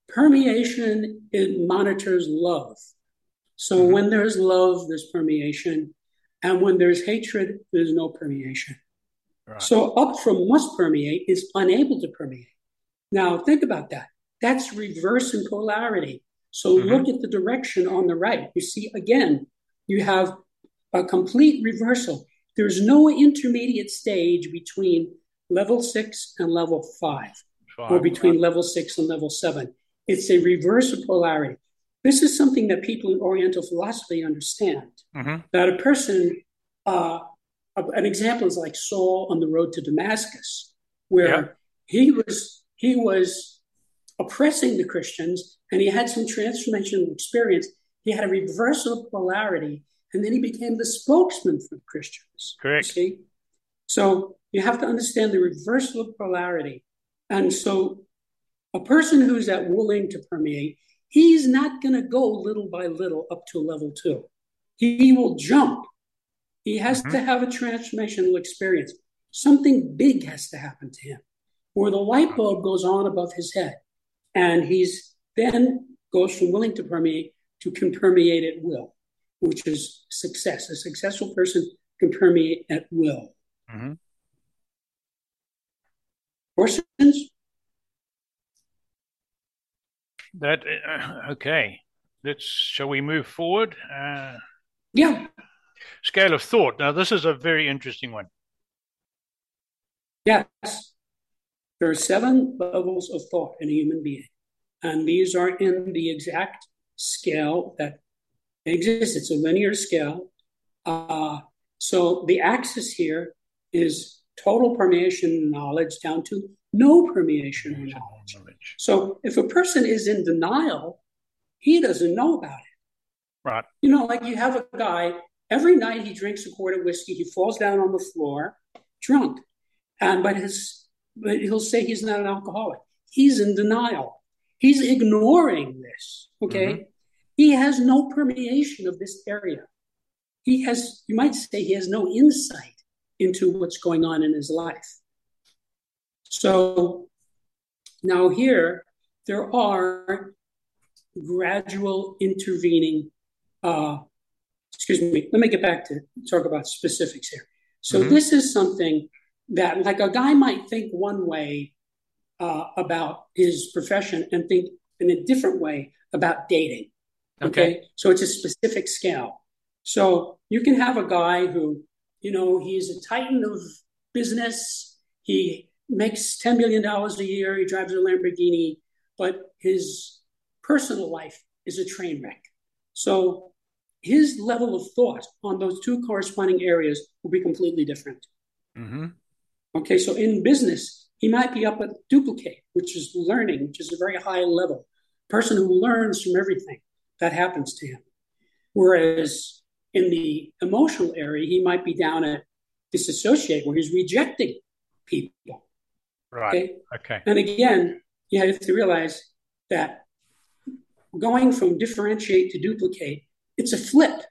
permeation it monitors love. So mm-hmm. when there's love, there's permeation, and when there's hatred, there's no permeation. Right. So up from must permeate is unable to permeate. Now think about that. That's reverse in polarity. So mm-hmm. look at the direction on the right. You see again, you have a complete reversal. There's no intermediate stage between level six and level five, five. or between level six and level seven. It's a reverse of polarity. This is something that people in Oriental philosophy understand. Mm-hmm. That a person, uh, an example is like Saul on the road to Damascus, where yeah. he was he was oppressing the Christians, and he had some transformational experience. He had a reversal of polarity, and then he became the spokesman for Christians. Correct. See? So you have to understand the reversal of polarity. And so a person who's that willing to permeate, he's not going to go little by little up to level two. He will jump. He has mm-hmm. to have a transformational experience. Something big has to happen to him, where the light bulb goes on above his head, and he's then goes from willing to permeate to can permeate at will, which is success. A successful person can permeate at will. Mm-hmm. Questions? That uh, okay. Let's shall we move forward? Uh, yeah. Scale of thought. Now, this is a very interesting one. Yes. There are seven levels of thought in a human being, and these are in the exact scale that exists. It's a linear scale. Uh, so the axis here is total permeation knowledge down to no permeation of knowledge. So if a person is in denial, he doesn't know about it. Right. You know, like you have a guy, every night he drinks a quart of whiskey, he falls down on the floor drunk. And but his but he'll say he's not an alcoholic. He's in denial. He's ignoring this. Okay. Mm-hmm. He has no permeation of this area. He has, you might say, he has no insight into what's going on in his life. So now here, there are gradual intervening. Uh, excuse me, let me get back to talk about specifics here. So mm-hmm. this is something that, like, a guy might think one way uh, about his profession and think in a different way about dating. Okay. okay. So it's a specific scale. So you can have a guy who, you know, he's a titan of business. He makes $10 million a year. He drives a Lamborghini, but his personal life is a train wreck. So his level of thought on those two corresponding areas will be completely different. Mm-hmm. Okay, so in business, he might be up at duplicate, which is learning, which is a very high level. Person who learns from everything that happens to him. Whereas in the emotional area, he might be down at disassociate, where he's rejecting people. Right. Okay. okay. And again, you have to realize that going from differentiate to duplicate, it's a flip.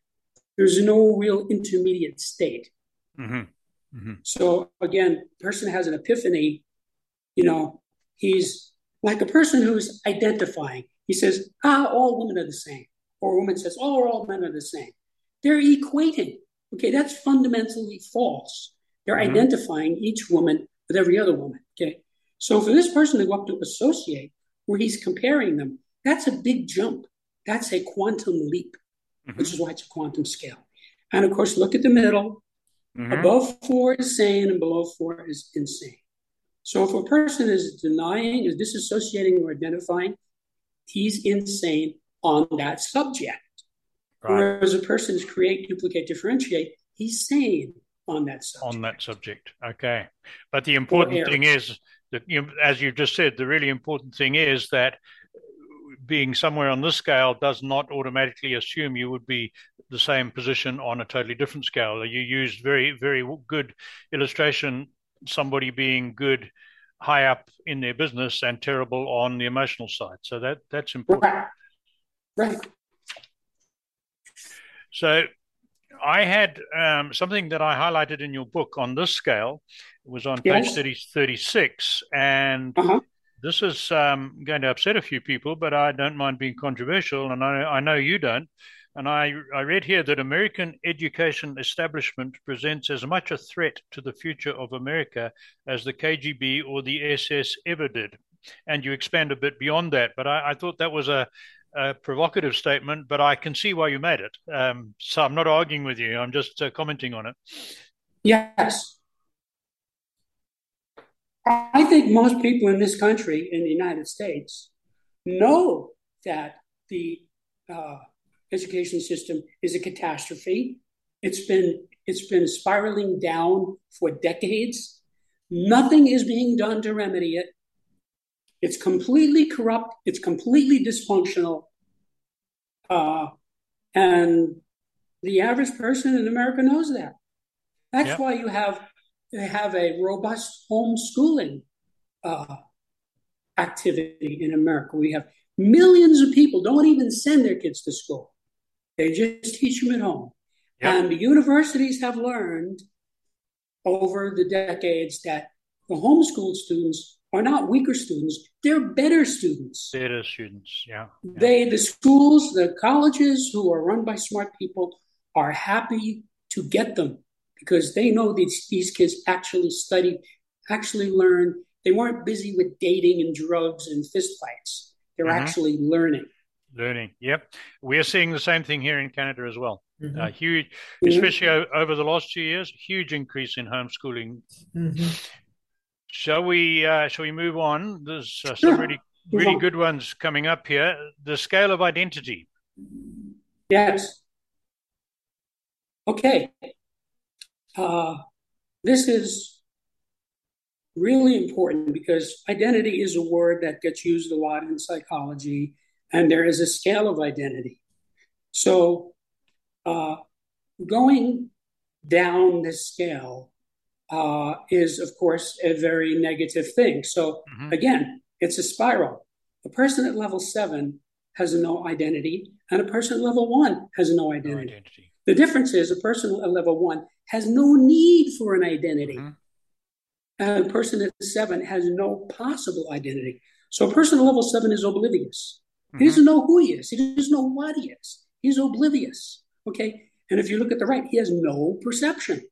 There's no real intermediate state. Mm-hmm. Mm-hmm. So again, person has an epiphany. You know, he's like a person who's identifying. He says, "Ah, all women are the same," or a woman says, "Oh, all men are the same." They're equating. Okay, that's fundamentally false. They're mm-hmm. identifying each woman with every other woman. Okay. So for this person to go up to associate, where he's comparing them, that's a big jump. That's a quantum leap, mm-hmm. which is why it's a quantum scale. And of course, look at the middle. Mm-hmm. Above four is sane, and below four is insane. So if a person is denying, is disassociating, or identifying, he's insane on that subject. Right. Whereas a person is create, duplicate, differentiate, he's sane on that subject. On that subject, okay. But the important thing is that, you, as you just said, the really important thing is that being somewhere on this scale does not automatically assume you would be the same position on a totally different scale. You used very, very good illustration. Somebody being good high up in their business and terrible on the emotional side. So that that's important. Right. right. So I had um, something that I highlighted in your book on this scale. It was on page 30, 36. And uh-huh. this is um, going to upset a few people, but I don't mind being controversial, and I, I know you don't. And I, I read here that American education establishment presents as much a threat to the future of America as the KGB or the SS ever did. And you expand a bit beyond that, but I, I thought that was a, a, provocative statement, but I can see why you made it. Um, so I'm not arguing with you, I'm just uh, commenting on it. Yes. I think most people in this country, in the United States, know that the uh, education system is a catastrophe. It's been it's been spiraling down for decades. Nothing is being done to remedy it. It's completely corrupt. It's completely dysfunctional. Uh, and the average person in America knows that. That's yep. why you have they have a robust homeschooling uh, activity in America. We have millions of people don't even send their kids to school. They just teach them at home. Yep. And the universities have learned over the decades that the homeschooled students are not weaker students, they're better students. Better students, yeah. yeah. They the schools, the colleges who are run by smart people are happy to get them because they know these these kids actually studied, actually learned. They weren't busy with dating and drugs and fistfights. They're mm-hmm. actually learning. Learning. Yep. We're seeing the same thing here in Canada as well. Mm-hmm. Uh, huge, mm-hmm. especially over the last two years, huge increase in homeschooling. Mm-hmm. Shall we? Uh, shall we move on? There's uh, some really, really good ones coming up here. The scale of identity. Yes. Okay. Uh, this is really important because identity is a word that gets used a lot in psychology and there is a scale of identity. So, uh, going down this scale uh, is, of course, a very negative thing. So, mm-hmm. again, it's a spiral. A person at level seven has no identity, and a person at level one has no identity. No identity. The difference is a person at level one has no need for an identity. Mm-hmm. And a person at seven has no possible identity. So a person at level seven is oblivious. Mm-hmm. He doesn't know who he is. He doesn't know what he is. He's oblivious. Okay. And if you look at the right, he has no perception.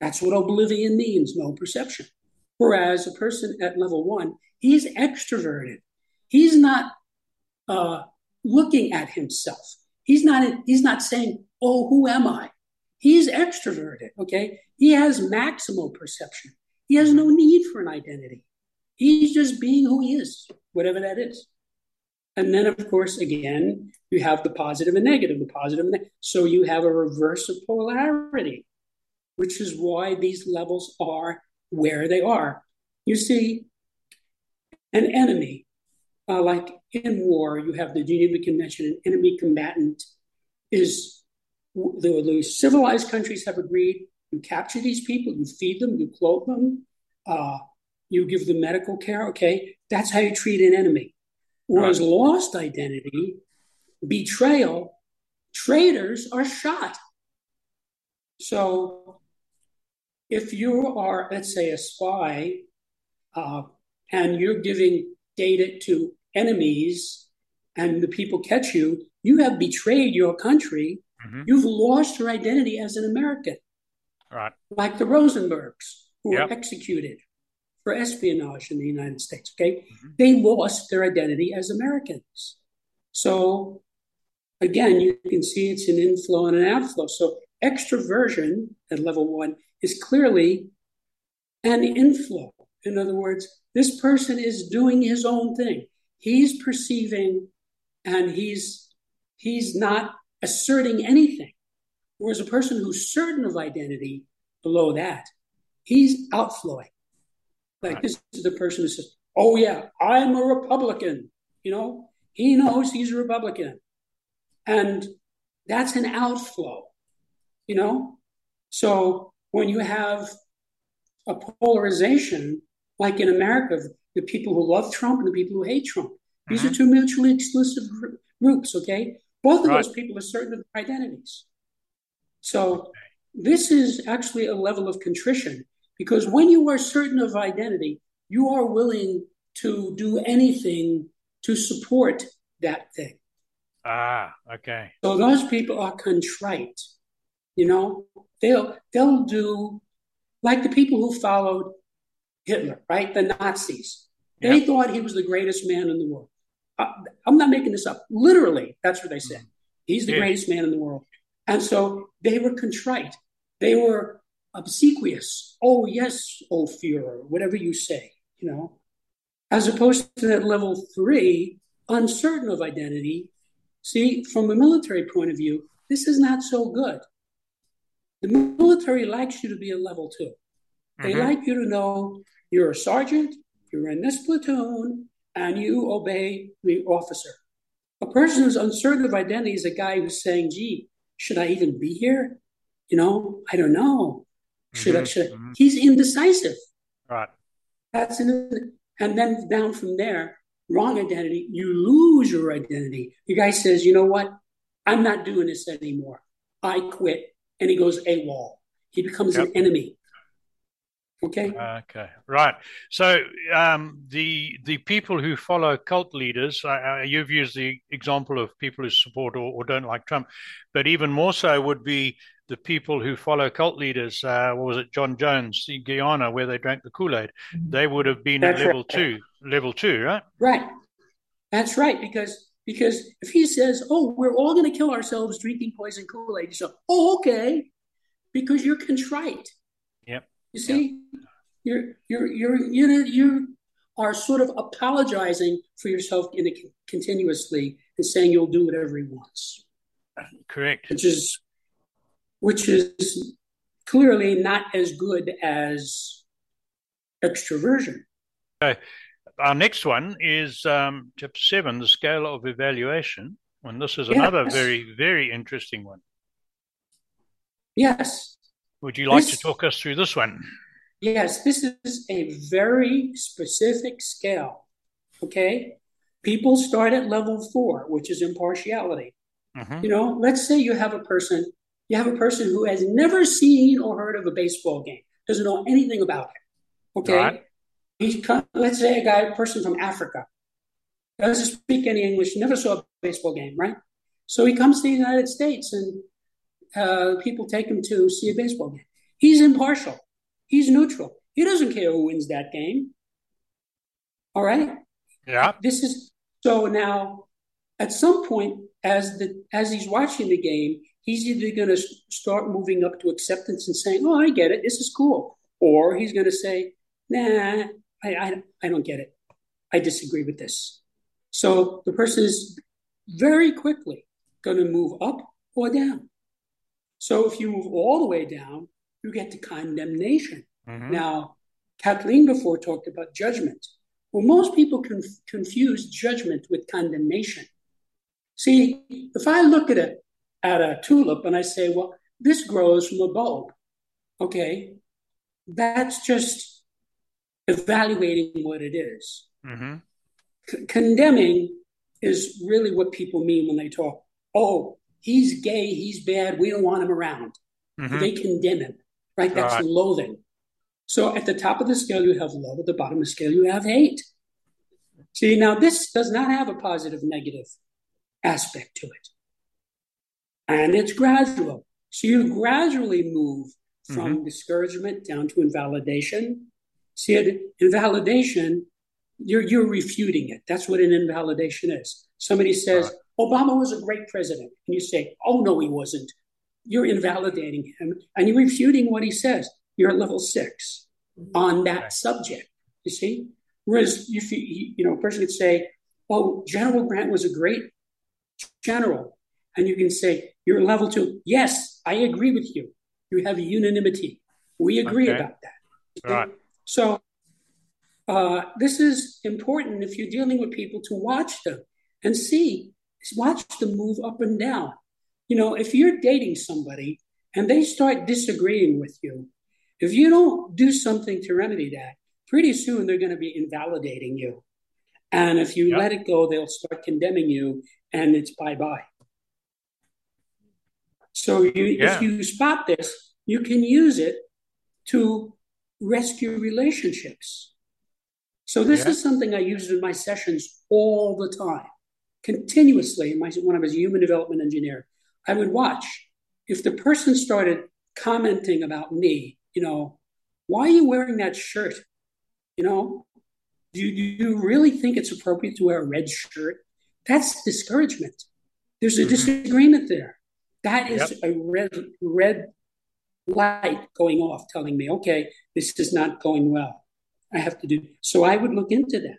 That's what oblivion means, no perception. Whereas a person at level one, he's extroverted. He's not uh, looking at himself. He's not. He's not saying, "Oh, who am I?" He's extroverted. Okay, he has maximal perception. He has no need for an identity. He's just being who he is, whatever that is. And then, of course, again, you have the positive and negative, the positive and negative. So you have a reverse of polarity, which is why these levels are where they are. You see, an enemy, uh, like in war, you have the Geneva Convention, an enemy combatant is the, the civilized countries have agreed you capture these people, you feed them, you clothe them, uh, you give them medical care. Okay, that's how you treat an enemy. Whereas right. lost identity, betrayal, traitors are shot. So if you are, let's say, a spy uh, and you're giving data to enemies and the people catch you, you have betrayed your country. Mm-hmm. You've lost your identity as an American. Right. Like the Rosenbergs, who yep. were executed for espionage in the United States. Okay, mm-hmm. they lost their identity as Americans. So again, you can see it's an inflow and an outflow. So extroversion at level one is clearly an inflow. In other words, this person is doing his own thing. He's perceiving and he's he's not asserting anything. Whereas a person who's certain of identity below that, he's outflowing. Like right. this is the person who says, "Oh yeah, I'm a Republican." You know, he knows he's a Republican, and that's an outflow. You know, so when you have a polarization, like in America, the people who love Trump and the people who hate Trump, these mm-hmm. are two mutually exclusive groups. Okay, both of right. those people are certain of their identities. So this is actually a level of contrition because when you are certain of identity, you are willing to do anything to support that thing. Ah, okay. So those people are contrite. You know, they'll they'll do like the people who followed Hitler, right? The Nazis. They yep. thought he was the greatest man in the world. Uh, I'm not making this up. Literally, that's what they said. He's the yeah. greatest man in the world. And so they were contrite. They were obsequious. Oh, yes, oh Führer, whatever you say, you know. As opposed to that level three, uncertain of identity. See, from a military point of view, this is not so good. The military likes you to be a level 2 They mm-hmm. like you to know you're a sergeant, you're in this platoon, and you obey the officer. A person who's uncertain of identity is a guy who's saying, gee, should I even be here? You know, I don't know. Should mm-hmm. Mm-hmm. He's indecisive. Right. That's an, and then down from there, wrong identity. You lose your identity. The guy says, you know what? I'm not doing this anymore. I quit. And he goes AWOL. He becomes yep. an enemy. Okay. Okay. Right. So um, the the people who follow cult leaders, uh, you've used the example of people who support or, or, don't like Trump, but even more so would be the people who follow cult leaders. Uh, what was it, John Jones, in Guyana, where they drank the Kool Aid? Mm-hmm. They would have been That's at level right. two. Level two, right? Right. That's right. Because because if he says, "Oh, we're all going to kill ourselves drinking poison Kool Aid," you say, "Oh, okay," because you're contrite Yep. you see, yeah. you're you're you're you you are sort of apologizing for yourself in a, continuously and saying you'll do whatever he wants. Correct. Which is which is clearly not as good as extroversion. Okay. Our next one is um, chapter seven, the scale of evaluation. And this is another yes. very, very interesting one. Yes. Would you like this, to talk us through this one? Yes, this is a very specific scale. Okay. People start at level four, which is impartiality. Mm-hmm. You know, let's say you have a person, you have a person who has never seen or heard of a baseball game, doesn't know anything about it. Okay. Right. He's come, let's say a guy, a person from Africa, doesn't speak any English, never saw a baseball game, right? So he comes to the United States and uh, people take him to see a baseball game. He's impartial. He's neutral. He doesn't care who wins that game. All right. Yeah. This is so now. At some point, as the as he's watching the game, he's either going to start moving up to acceptance and saying, "Oh, I get it. This is cool," or he's going to say, "Nah, I, I I don't get it. I disagree with this." So the person is very quickly going to move up or down. So if you move all the way down, you get to condemnation. Mm-hmm. Now, Kathleen before talked about judgment. Well, most people conf- confuse judgment with condemnation. See, if I look at a, at a tulip and I say, well, this grows from a bulb, okay, that's just evaluating what it is. Mm-hmm. C- condemning is really what people mean when they talk, oh, he's gay, he's bad, we don't want him around. Mm-hmm. They condemn him, right? That's right. loathing. So at the top of the scale, you have love. At the bottom of the scale, you have hate. See, now this does not have a positive negative aspect to it. And it's gradual. So you gradually move from mm-hmm. discouragement down to invalidation. See, it, invalidation, you're, you're refuting it. That's what an invalidation is. Somebody says, right. Obama was a great president. And you say, oh, no, he wasn't. You're invalidating him and you're refuting what he says. You're at level six on that subject, you see? Whereas if you, you know, a person could say, oh, General Grant was a great general. And you can say, you're level two. Yes, I agree with you. You have unanimity. We agree okay. about that. Okay? Right. So uh, this is important if you're dealing with people to watch them and see watch them move up and down. You know, if you're dating somebody and they start disagreeing with you, if you don't do something to remedy that, pretty soon they're going to be invalidating you. And if you yep. let it go, they'll start condemning you and it's bye bye. So you, yeah. if you spot this, you can use it to rescue relationships. So this yeah. is something I use in my sessions all the time, continuously. My, when I was a human development engineer, I would watch if the person started commenting about me. You know, why are you wearing that shirt? You know, do you, do you really think it's appropriate to wear a red shirt? That's discouragement. There's a mm-hmm. disagreement there. That is yep. a red red light going off, telling me, okay, this is not going well. I have to do so. I would look into that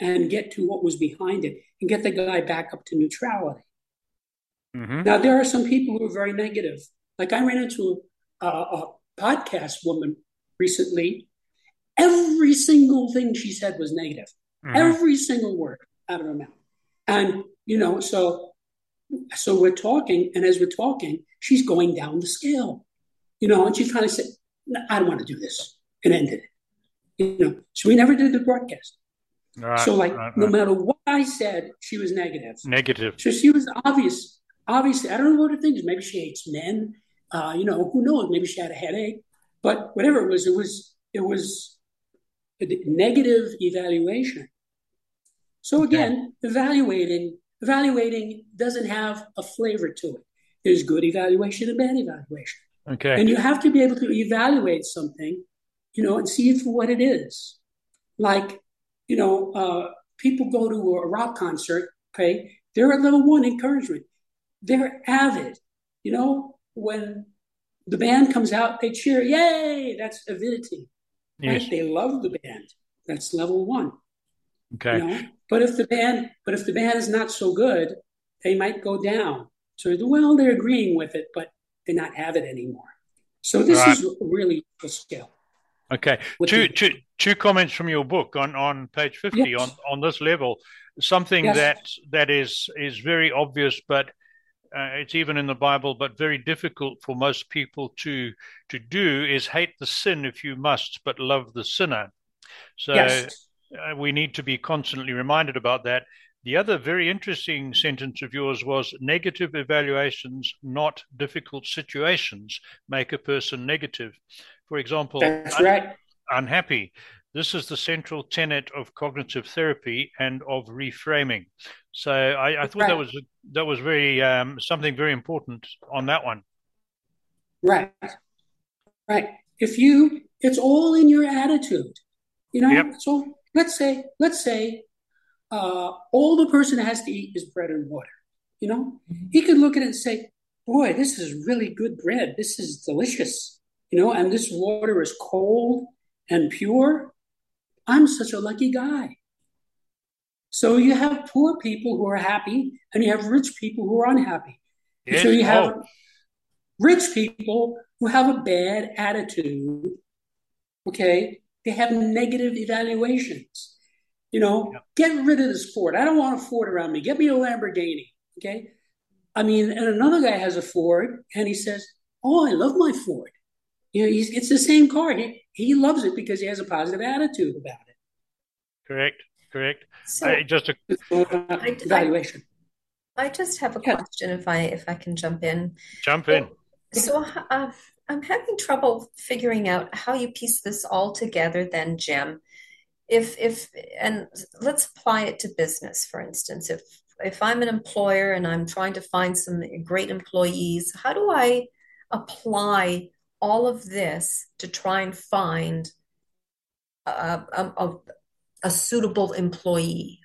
and get to what was behind it and get the guy back up to neutrality. Mm-hmm. Now there are some people who are very negative. Like I ran into a, a podcast woman recently. Every single thing she said was negative. Mm-hmm. Every single word out of her mouth. And you know, so so we're talking, and as we're talking, she's going down the scale, you know, and she's trying to say, I don't want to do this, and ended it. You know, so we never did the broadcast. Right, so, like, right, no matter what I said, she was negative. Negative. So she was obvious. Obviously, I don't know what her thing is. Maybe she hates men. Uh, you know, who knows? Maybe she had a headache. But whatever it was, it was it was a negative evaluation. So again, evaluating evaluating doesn't have a flavor to it. There's good evaluation and bad evaluation. Okay. And you have to be able to evaluate something, you know, and see it for what it is. Like, you know, uh, people go to a rock concert, okay? They're at level one encouragement. They're avid. You know, when the band comes out, they cheer, yay! That's avidity. Yes. Right? They love the band. That's level one. Okay. You know? But if the band, but if the band is not so good, they might go down. So well, they're agreeing with it, but they not have it anymore. So this right. is really a skill. Okay. Two, the, two, two comments from your book on, on page 50 yes. on, on this level. Something yes. that that is is very obvious, but uh, it's even in the Bible, but very difficult for most people to to do is hate the sin if you must, but love the sinner. So yes uh, we need to be constantly reminded about that. The other very interesting sentence of yours was negative evaluations, not difficult situations, make a person negative. For example, that's un- right. Unhappy. This is the central tenet of cognitive therapy and of reframing. So I, I thought right. that was that was very um, something very important on that one. Right, right. If you, it's all in your attitude. You know, yep. it's all let's say let's say uh, all the person has to eat is bread and water. You know, mm-hmm. he could look at it and say, "Boy, this is really good bread. This is delicious." You know, and this water is cold and pure. I'm such a lucky guy. So you have poor people who are happy, and you have rich people who are unhappy. Yes. So you have oh. rich people who have a bad attitude, okay, they have negative evaluations. You know, yeah. get rid of this Ford. I don't want a Ford around me. Get me a Lamborghini. Okay. I mean, and another guy has a Ford and he says, Oh, I love my Ford. You know, it's the same car. He, he loves it because he has a positive attitude about it. Correct. Correct. So, I, just a evaluation. I, I, just have a question if I if I can jump in. Jump in. So, uh, I'm having trouble figuring out how you piece this all together then, Jim. If if and let's apply it to business, for instance. If if I'm an employer and I'm trying to find some great employees, how do I apply all of this to try and find a, a, a suitable employee?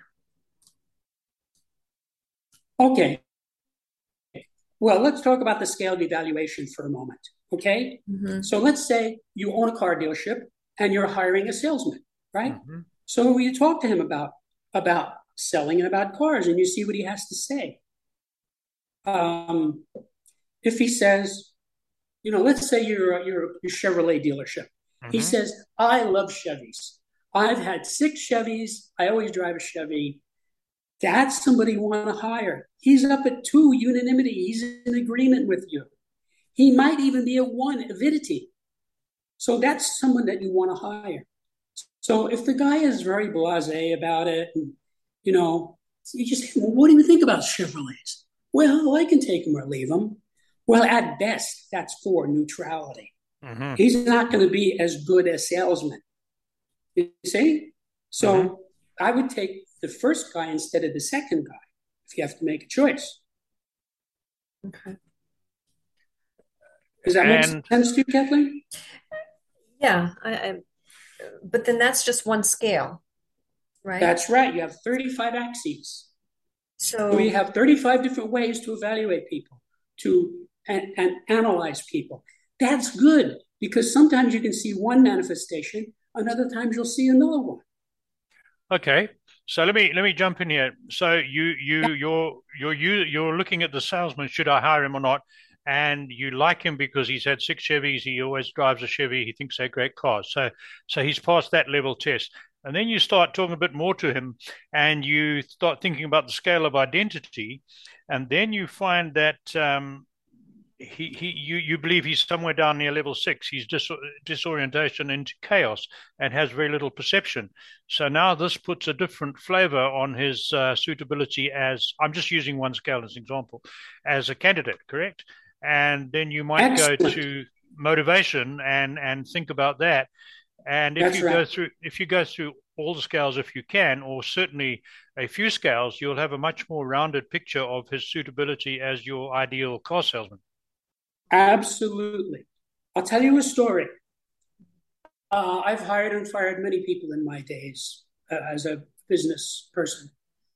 Okay. Well, let's talk about the scaled evaluation for a moment. Okay. Mm-hmm. So let's say you own a car dealership and you're hiring a salesman, right? Mm-hmm. So you talk to him about about selling and about cars, and you see what he has to say. Um, if he says, you know, let's say you're a, you're a Chevrolet dealership. Mm-hmm. He says, "I love Chevys. I've had six Chevys. I always drive a Chevy." That's somebody you want to hire. He's up at two unanimity. He's in agreement with you. He might even be a one avidity. So that's someone that you want to hire. So if the guy is very blasé about it, and, you know, you just, well, what do you think about Chevrolets? Well, I can take them or leave them. Well, at best, that's for neutrality. Mm-hmm. He's not going to be as good a salesman. You see? So Mhm. I would take the first guy instead of the second guy if you have to make a choice. Okay. Does that make And- sense to you, Kathleen? Yeah, I, I, but then that's just one scale, right? That's right. You have 35 axes. so We have 35 different ways to evaluate people, to and, and analyze people. That's good because sometimes you can see one manifestation, and other times you'll see another one. Okay, so let me let me jump in here. So you you you're you're you you're looking at the salesman. Should I hire him or not? And you like him because he's had six Chevys. He always drives a Chevy. He thinks they're great cars. So so he's passed that level test. And then you start talking a bit more to him, and you start thinking about the scale of identity, and then you find that um, he, he you, you believe he's somewhere down near level six. He's dis- disorientation into chaos and has very little perception. So now this puts a different flavor on his uh, suitability as I'm just using one scale as an example, as a candidate, correct? And then you might Excellent. go to motivation and and think about that. And if That's you go through if you go through all the scales if you can, or certainly a few scales, you'll have a much more rounded picture of his suitability as your ideal car salesman. Absolutely. I'll tell you a story. Uh, I've hired and fired many people in my days uh, as a business person.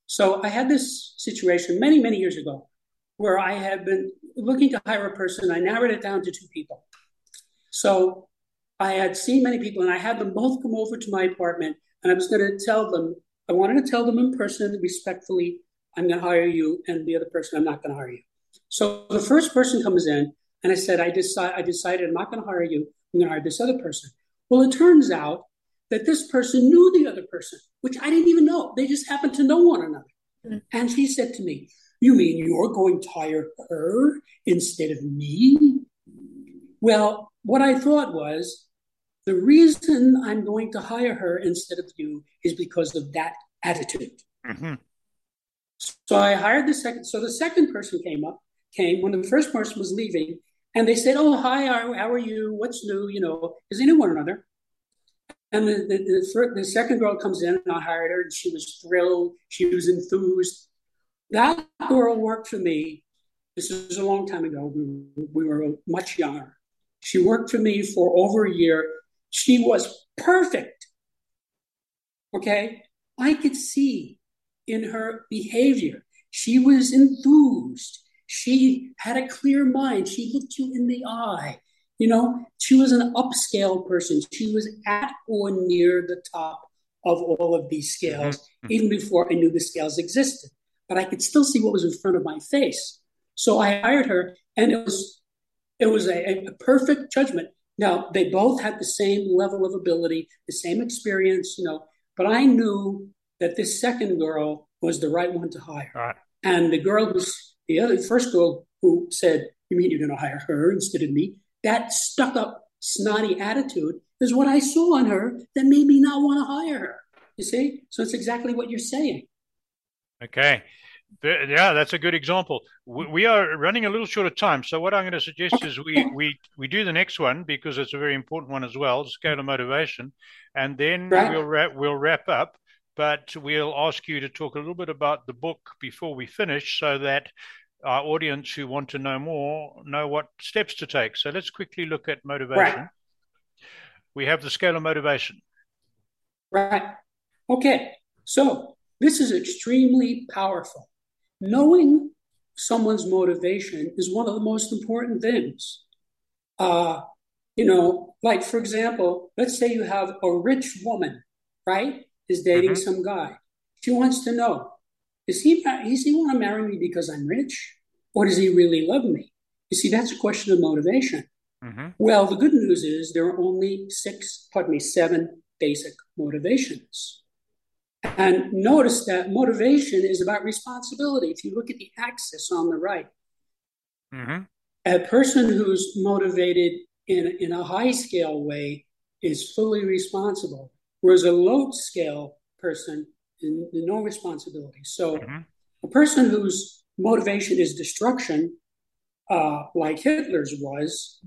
So I had this situation many, many years ago where I had been looking to hire a person. I narrowed it down to two people. So I had seen many people and I had them both come over to my apartment and I was going to tell them, I wanted to tell them in person respectfully, I'm going to hire you, and the other person, I'm not going to hire you. So the first person comes in and I said, I, decide, I decided I'm not going to hire you. I'm going to hire this other person. Well, it turns out that this person knew the other person, which I didn't even know. They just happened to know one another. Mm. And she said to me, You mean you're going to hire her instead of me? Well, what I thought was the reason I'm going to hire her instead of you is because of that attitude. Mm-hmm. So I hired the second. So the second person came up, came when the first person was leaving, and they said, "Oh, hi, how, are you? What's new? You know, because they knew one another." And the the, the, fir- the second girl comes in, and I hired her, and she was thrilled. She was enthused. That girl worked for me. This was a long time ago. We, we were much younger. She worked for me for over a year. She was perfect. Okay, I could see in her behavior. She was enthused. She had a clear mind. She looked you in the eye. You know, she was an upscale person. She was at or near the top of all of these scales, Mhm. even before I knew the scales existed. But I could still see what was in front of my face. So I hired her, and it was it was a, a perfect judgment. Now they both had the same level of ability, the same experience, you know. But I knew that this second girl was the right one to hire. Right. And the girl who's the other first girl who said, You mean you're gonna hire her instead of me? That stuck up, snotty attitude is what I saw on her that made me not want to hire her. You see? So it's exactly what you're saying. Okay. Yeah, that's a good example. We, we are running a little short of time, so what I'm going to suggest is we, we, we do the next one because it's a very important one as well, scale of motivation, and then Right. we'll wrap we'll wrap up. But we'll ask you to talk a little bit about the book before we finish, so that our audience who want to know more know what steps to take. So let's quickly look at motivation. Right. We have the scale of motivation. Right. Okay. So this is extremely powerful. Knowing someone's motivation is one of the most important things. Uh, you know, like for example, let's say you have a rich woman, right, is dating Mhm. some guy. She wants to know, is he does he want to marry me because I'm rich, or does he really love me? You see, that's a question of motivation. hmm Well, the good news is there are only six, pardon me, seven basic motivations. And notice that motivation is about responsibility. If you look at the axis on the right, hmm a person who's motivated in, in a high scale way is fully responsible, whereas a low scale person in, in no responsibility. So Mhm. a person whose motivation is destruction uh, like Hitler's was,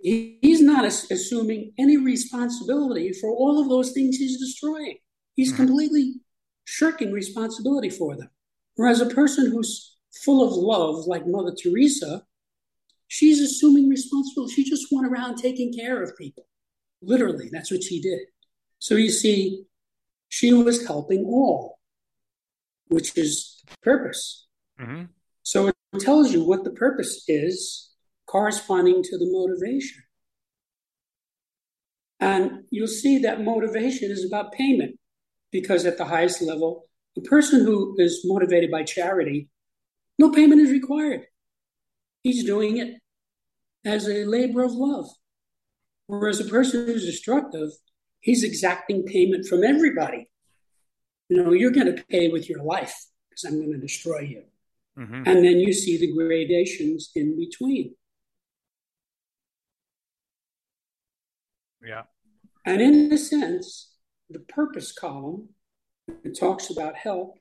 he, he's not as, assuming any responsibility for all of those things he's destroying. He's mm-hmm. completely shirking responsibility for them. Whereas a person who's full of love, like Mother Teresa, she's assuming responsibility. She just went around taking care of people. Literally, that's what she did. So you see, she was helping all, which is purpose. Mm-hmm. So it tells you what the purpose is corresponding to the motivation. And you'll see that motivation is about payment because at the highest level, the person who is motivated by charity, no payment is required. He's doing it as a labor of love. Whereas a person who's destructive, he's exacting payment from everybody. You know, you're going to pay with your life because I'm going to destroy you. Mm-hmm. And then you see the gradations in between. Yeah. And in a sense, the purpose column, it talks about help,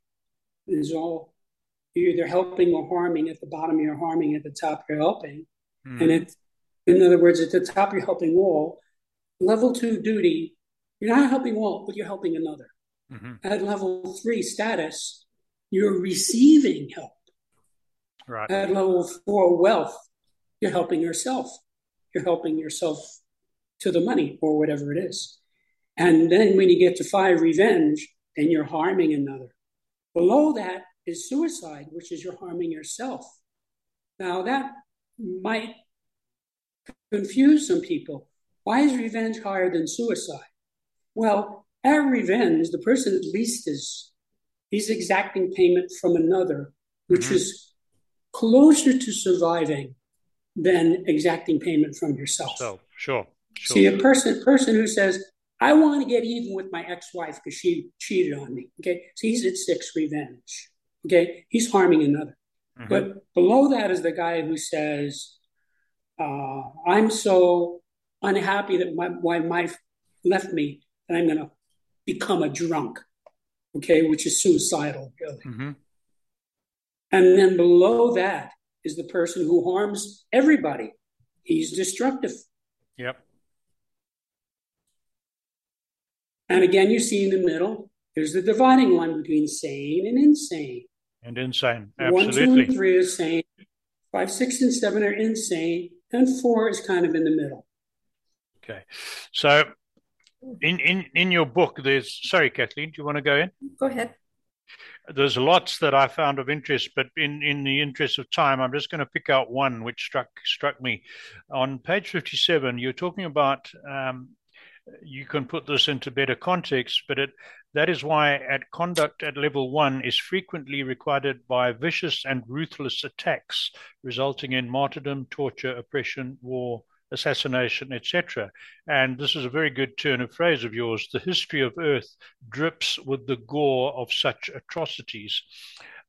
is all you're either helping or harming. At the bottom, you're harming. At the top, you're helping. Mm. And it, in other words, at the top, you're helping all. Level two duty, you're not helping all, but you're helping another. Mm-hmm. At level three status, you're receiving help. Right. At level four wealth, you're helping yourself. You're helping yourself to the money or whatever it is. And then when you get to five, revenge, then you're harming another. Below that is suicide, which is you're harming yourself. Now that might confuse some people. Why is revenge higher than suicide? Well, at revenge, the person at least is he's exacting payment from another, which mm-hmm. is closer to surviving than exacting payment from yourself. So, sure. Sure. See, a person person who says, I want to get even with my ex-wife because she cheated on me. Okay. So he's at six revenge. Okay. He's harming another. Mm-hmm. But below that is the guy who says, uh, I'm so unhappy that my, my wife left me that I'm going to become a drunk. Okay. Which is suicidal, really. Mm-hmm. And then below that is the person who harms everybody. He's destructive. Yep. And again, you see in the middle, there's the dividing line between sane and insane. And insane, absolutely. One, two, and three is sane. Five, six, and seven are insane, and four is kind of in the middle. Okay, so in in in your book, there's sorry, Kathleen, do you want to go in? Go ahead. There's lots that I found of interest, but in, in the interest of time, I'm just going to pick out one which struck struck me. On page 57, you're talking about um, you can put this into better context, but it, that is why at conduct at level one is frequently required by vicious and ruthless attacks, resulting in martyrdom, torture, oppression, war, assassination, etc. And this is a very good turn of phrase of yours. The history of Earth drips with the gore of such atrocities.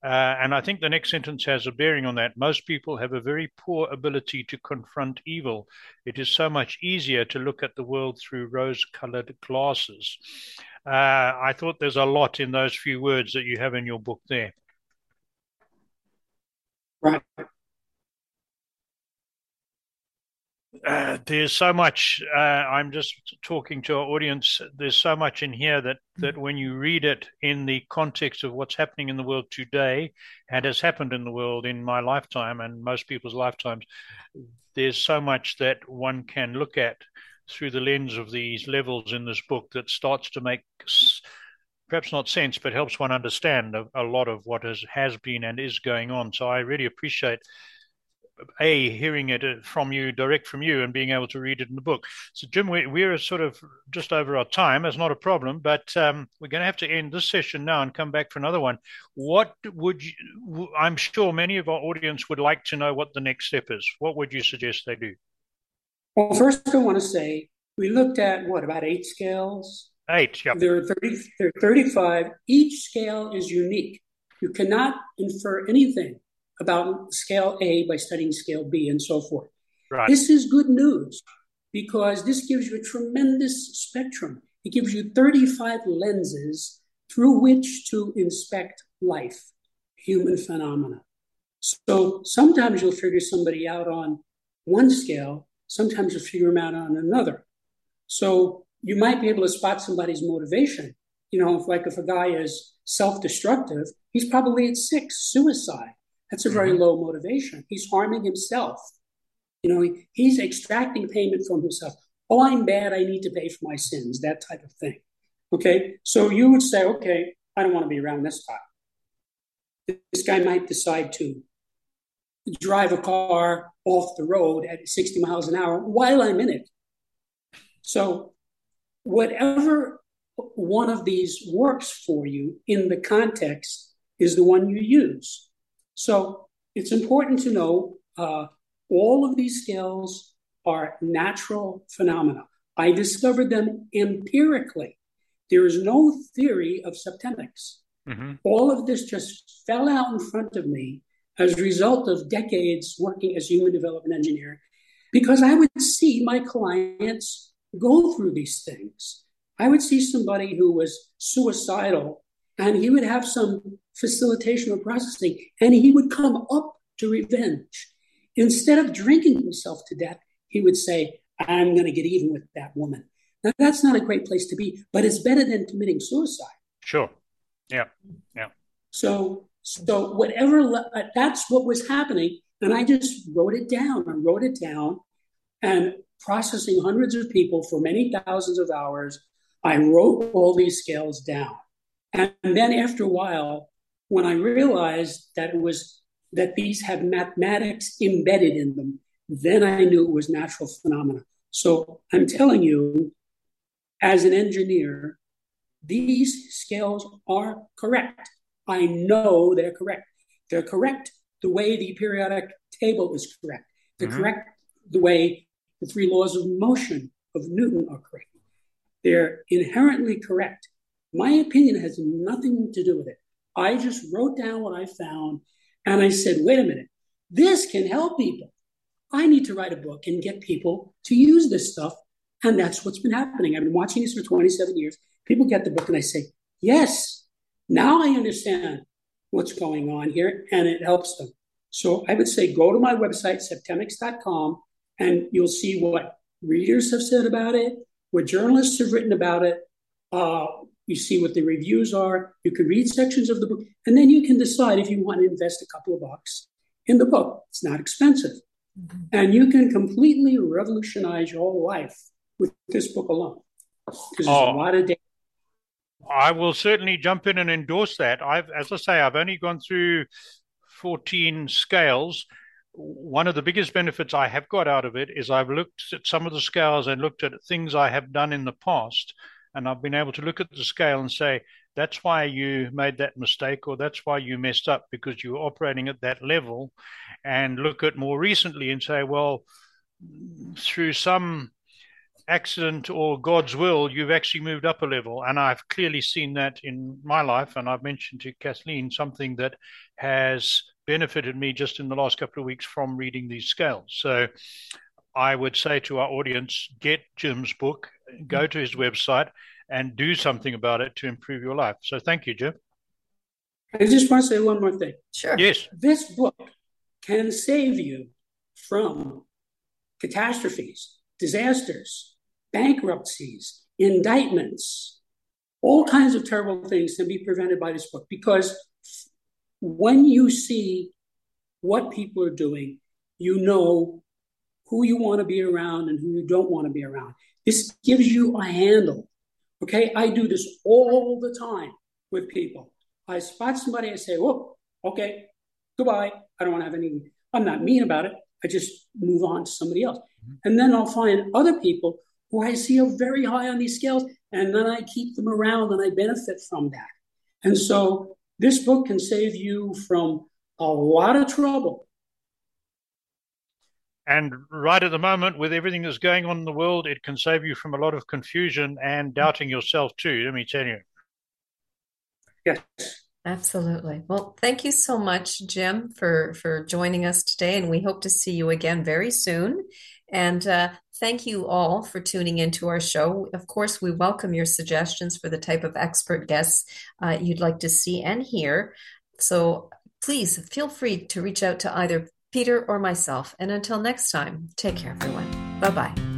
Uh, and I think the next sentence has a bearing on that. Most people have a very poor ability to confront evil. It is so much easier to look at the world through rose colored glasses. Uh, I thought there's a lot in those few words that you have in your book there. Right. Uh, there's so much. Uh, I'm just talking to our audience. There's so much in here that that when you read it in the context of what's happening in the world today and has happened in the world in my lifetime and most people's lifetimes, there's so much that one can look at through the lens of these levels in this book that starts to make perhaps not sense, but helps one understand a, a lot of what has, has been and is going on. So I really appreciate a hearing it uh, from you direct from you and being able to read it in the book. So jim we, we're sort of just over our time. That's not a problem but um, we're going to have to end this session now and come back for another one. What would you i'm sure many of our audience would like to know what the next step is. What would you suggest they do? Well first i want to say we looked at what about eight scales? Eight yeah. There are 30 there are 35 each scale is unique. You cannot infer anything about scale A by studying scale B and so forth. Right. This is good news because this gives you a tremendous spectrum. It gives you 35 lenses through which to inspect life, human phenomena. So sometimes you'll figure somebody out on one scale, sometimes you'll figure them out on another. So you might be able to spot somebody's motivation. You know, if like if a guy is self-destructive, he's probably at six, suicide. That's a very mm-hmm. low motivation. He's harming himself. You know, he, he's extracting payment from himself. Oh, I'm bad. I need to pay for my sins. That type of thing. Okay. So you would say, okay, I don't want to be around this guy. This guy might decide to drive a car off the road at 60 miles an hour while I'm in it. So, whatever one of these works for you in the context is the one you use. So, it's important to know uh, all of these scales are natural phenomena. I discovered them empirically. There is no theory of septemics. Mm-hmm. All of this just fell out in front of me as a result of decades working as human development engineer, because I would see my clients go through these things. I would see somebody who was suicidal and he would have some facilitation or processing and he would come up to revenge. Instead of drinking himself to death, he would say, I'm going to get even with that woman. Now, that's not a great place to be, but it's better than committing suicide. Sure. Yeah. Yeah. So so whatever uh, that's what was happening, and I just wrote it down. I wrote it down, and processing hundreds of people for many thousands of hours, I wrote all these scales down. And then after a while, when I realized that it was that these have mathematics embedded in them, then I knew it was natural phenomena. So I'm telling you, as an engineer, these scales are correct. I know they're correct. They're correct the way the periodic table is correct. They're mm-hmm. correct the way the three laws of motion of Newton are correct. They're inherently correct. My opinion has nothing to do with it. I just wrote down what I found and I said, wait a minute, this can help people. I need to write a book and get people to use this stuff. And that's what's been happening. I've been watching this for 27 years. People get the book and I say, yes, now I understand what's going on here and it helps them. So I would say go to my website, septemics.com, and you'll see what readers have said about it, what journalists have written about it. Uh, you see what the reviews are. You can read sections of the book, and then you can decide if you want to invest a couple of bucks in the book. It's not expensive. Mm-hmm. And you can completely revolutionize your life with this book alone. Because there's oh. a lot of data I will certainly jump in and endorse that. I've, as I say, I've only gone through 14 scales. One of the biggest benefits I have got out of it is I've looked at some of the scales and looked at things I have done in the past. And I've been able to look at the scale and say, that's why you made that mistake, or that's why you messed up because you were operating at that level. And look at more recently and say, well, through some accident or God's will, you've actually moved up a level. And I've clearly seen that in my life. And I've mentioned to Kathleen something that has benefited me just in the last couple of weeks from reading these scales. So I would say to our audience get Jim's book, go to his website, and do something about it to improve your life. So thank you, Jim. I just want to say one more thing. Sure. Yes. This book can save you from catastrophes, disasters, bankruptcies, indictments, all kinds of terrible things can be prevented by this book because when you see what people are doing, you know who you want to be around and who you don't want to be around. This gives you a handle. Okay, I do this all the time with people. I spot somebody, I say, "Whoa, okay, goodbye. I don't want to have any." I'm not mean about it. I just move on to somebody else, mm-hmm. and then I'll find other people who I see are very high on these scales, and then I keep them around and I benefit from that. And so this book can save you from a lot of trouble. And right at the moment, with everything that's going on in the world, it can save you from a lot of confusion and doubting yourself too. Let me tell you. Yes. Absolutely. Well, thank you so much, Jim, for for joining us today, and we hope to see you again very soon. And uh, thank you all for tuning into our show. Of course, we welcome your suggestions for the type of expert guests uh, you'd like to see and hear. So please feel free to reach out to either Peter or myself. And until next time, take care, everyone. Bye bye.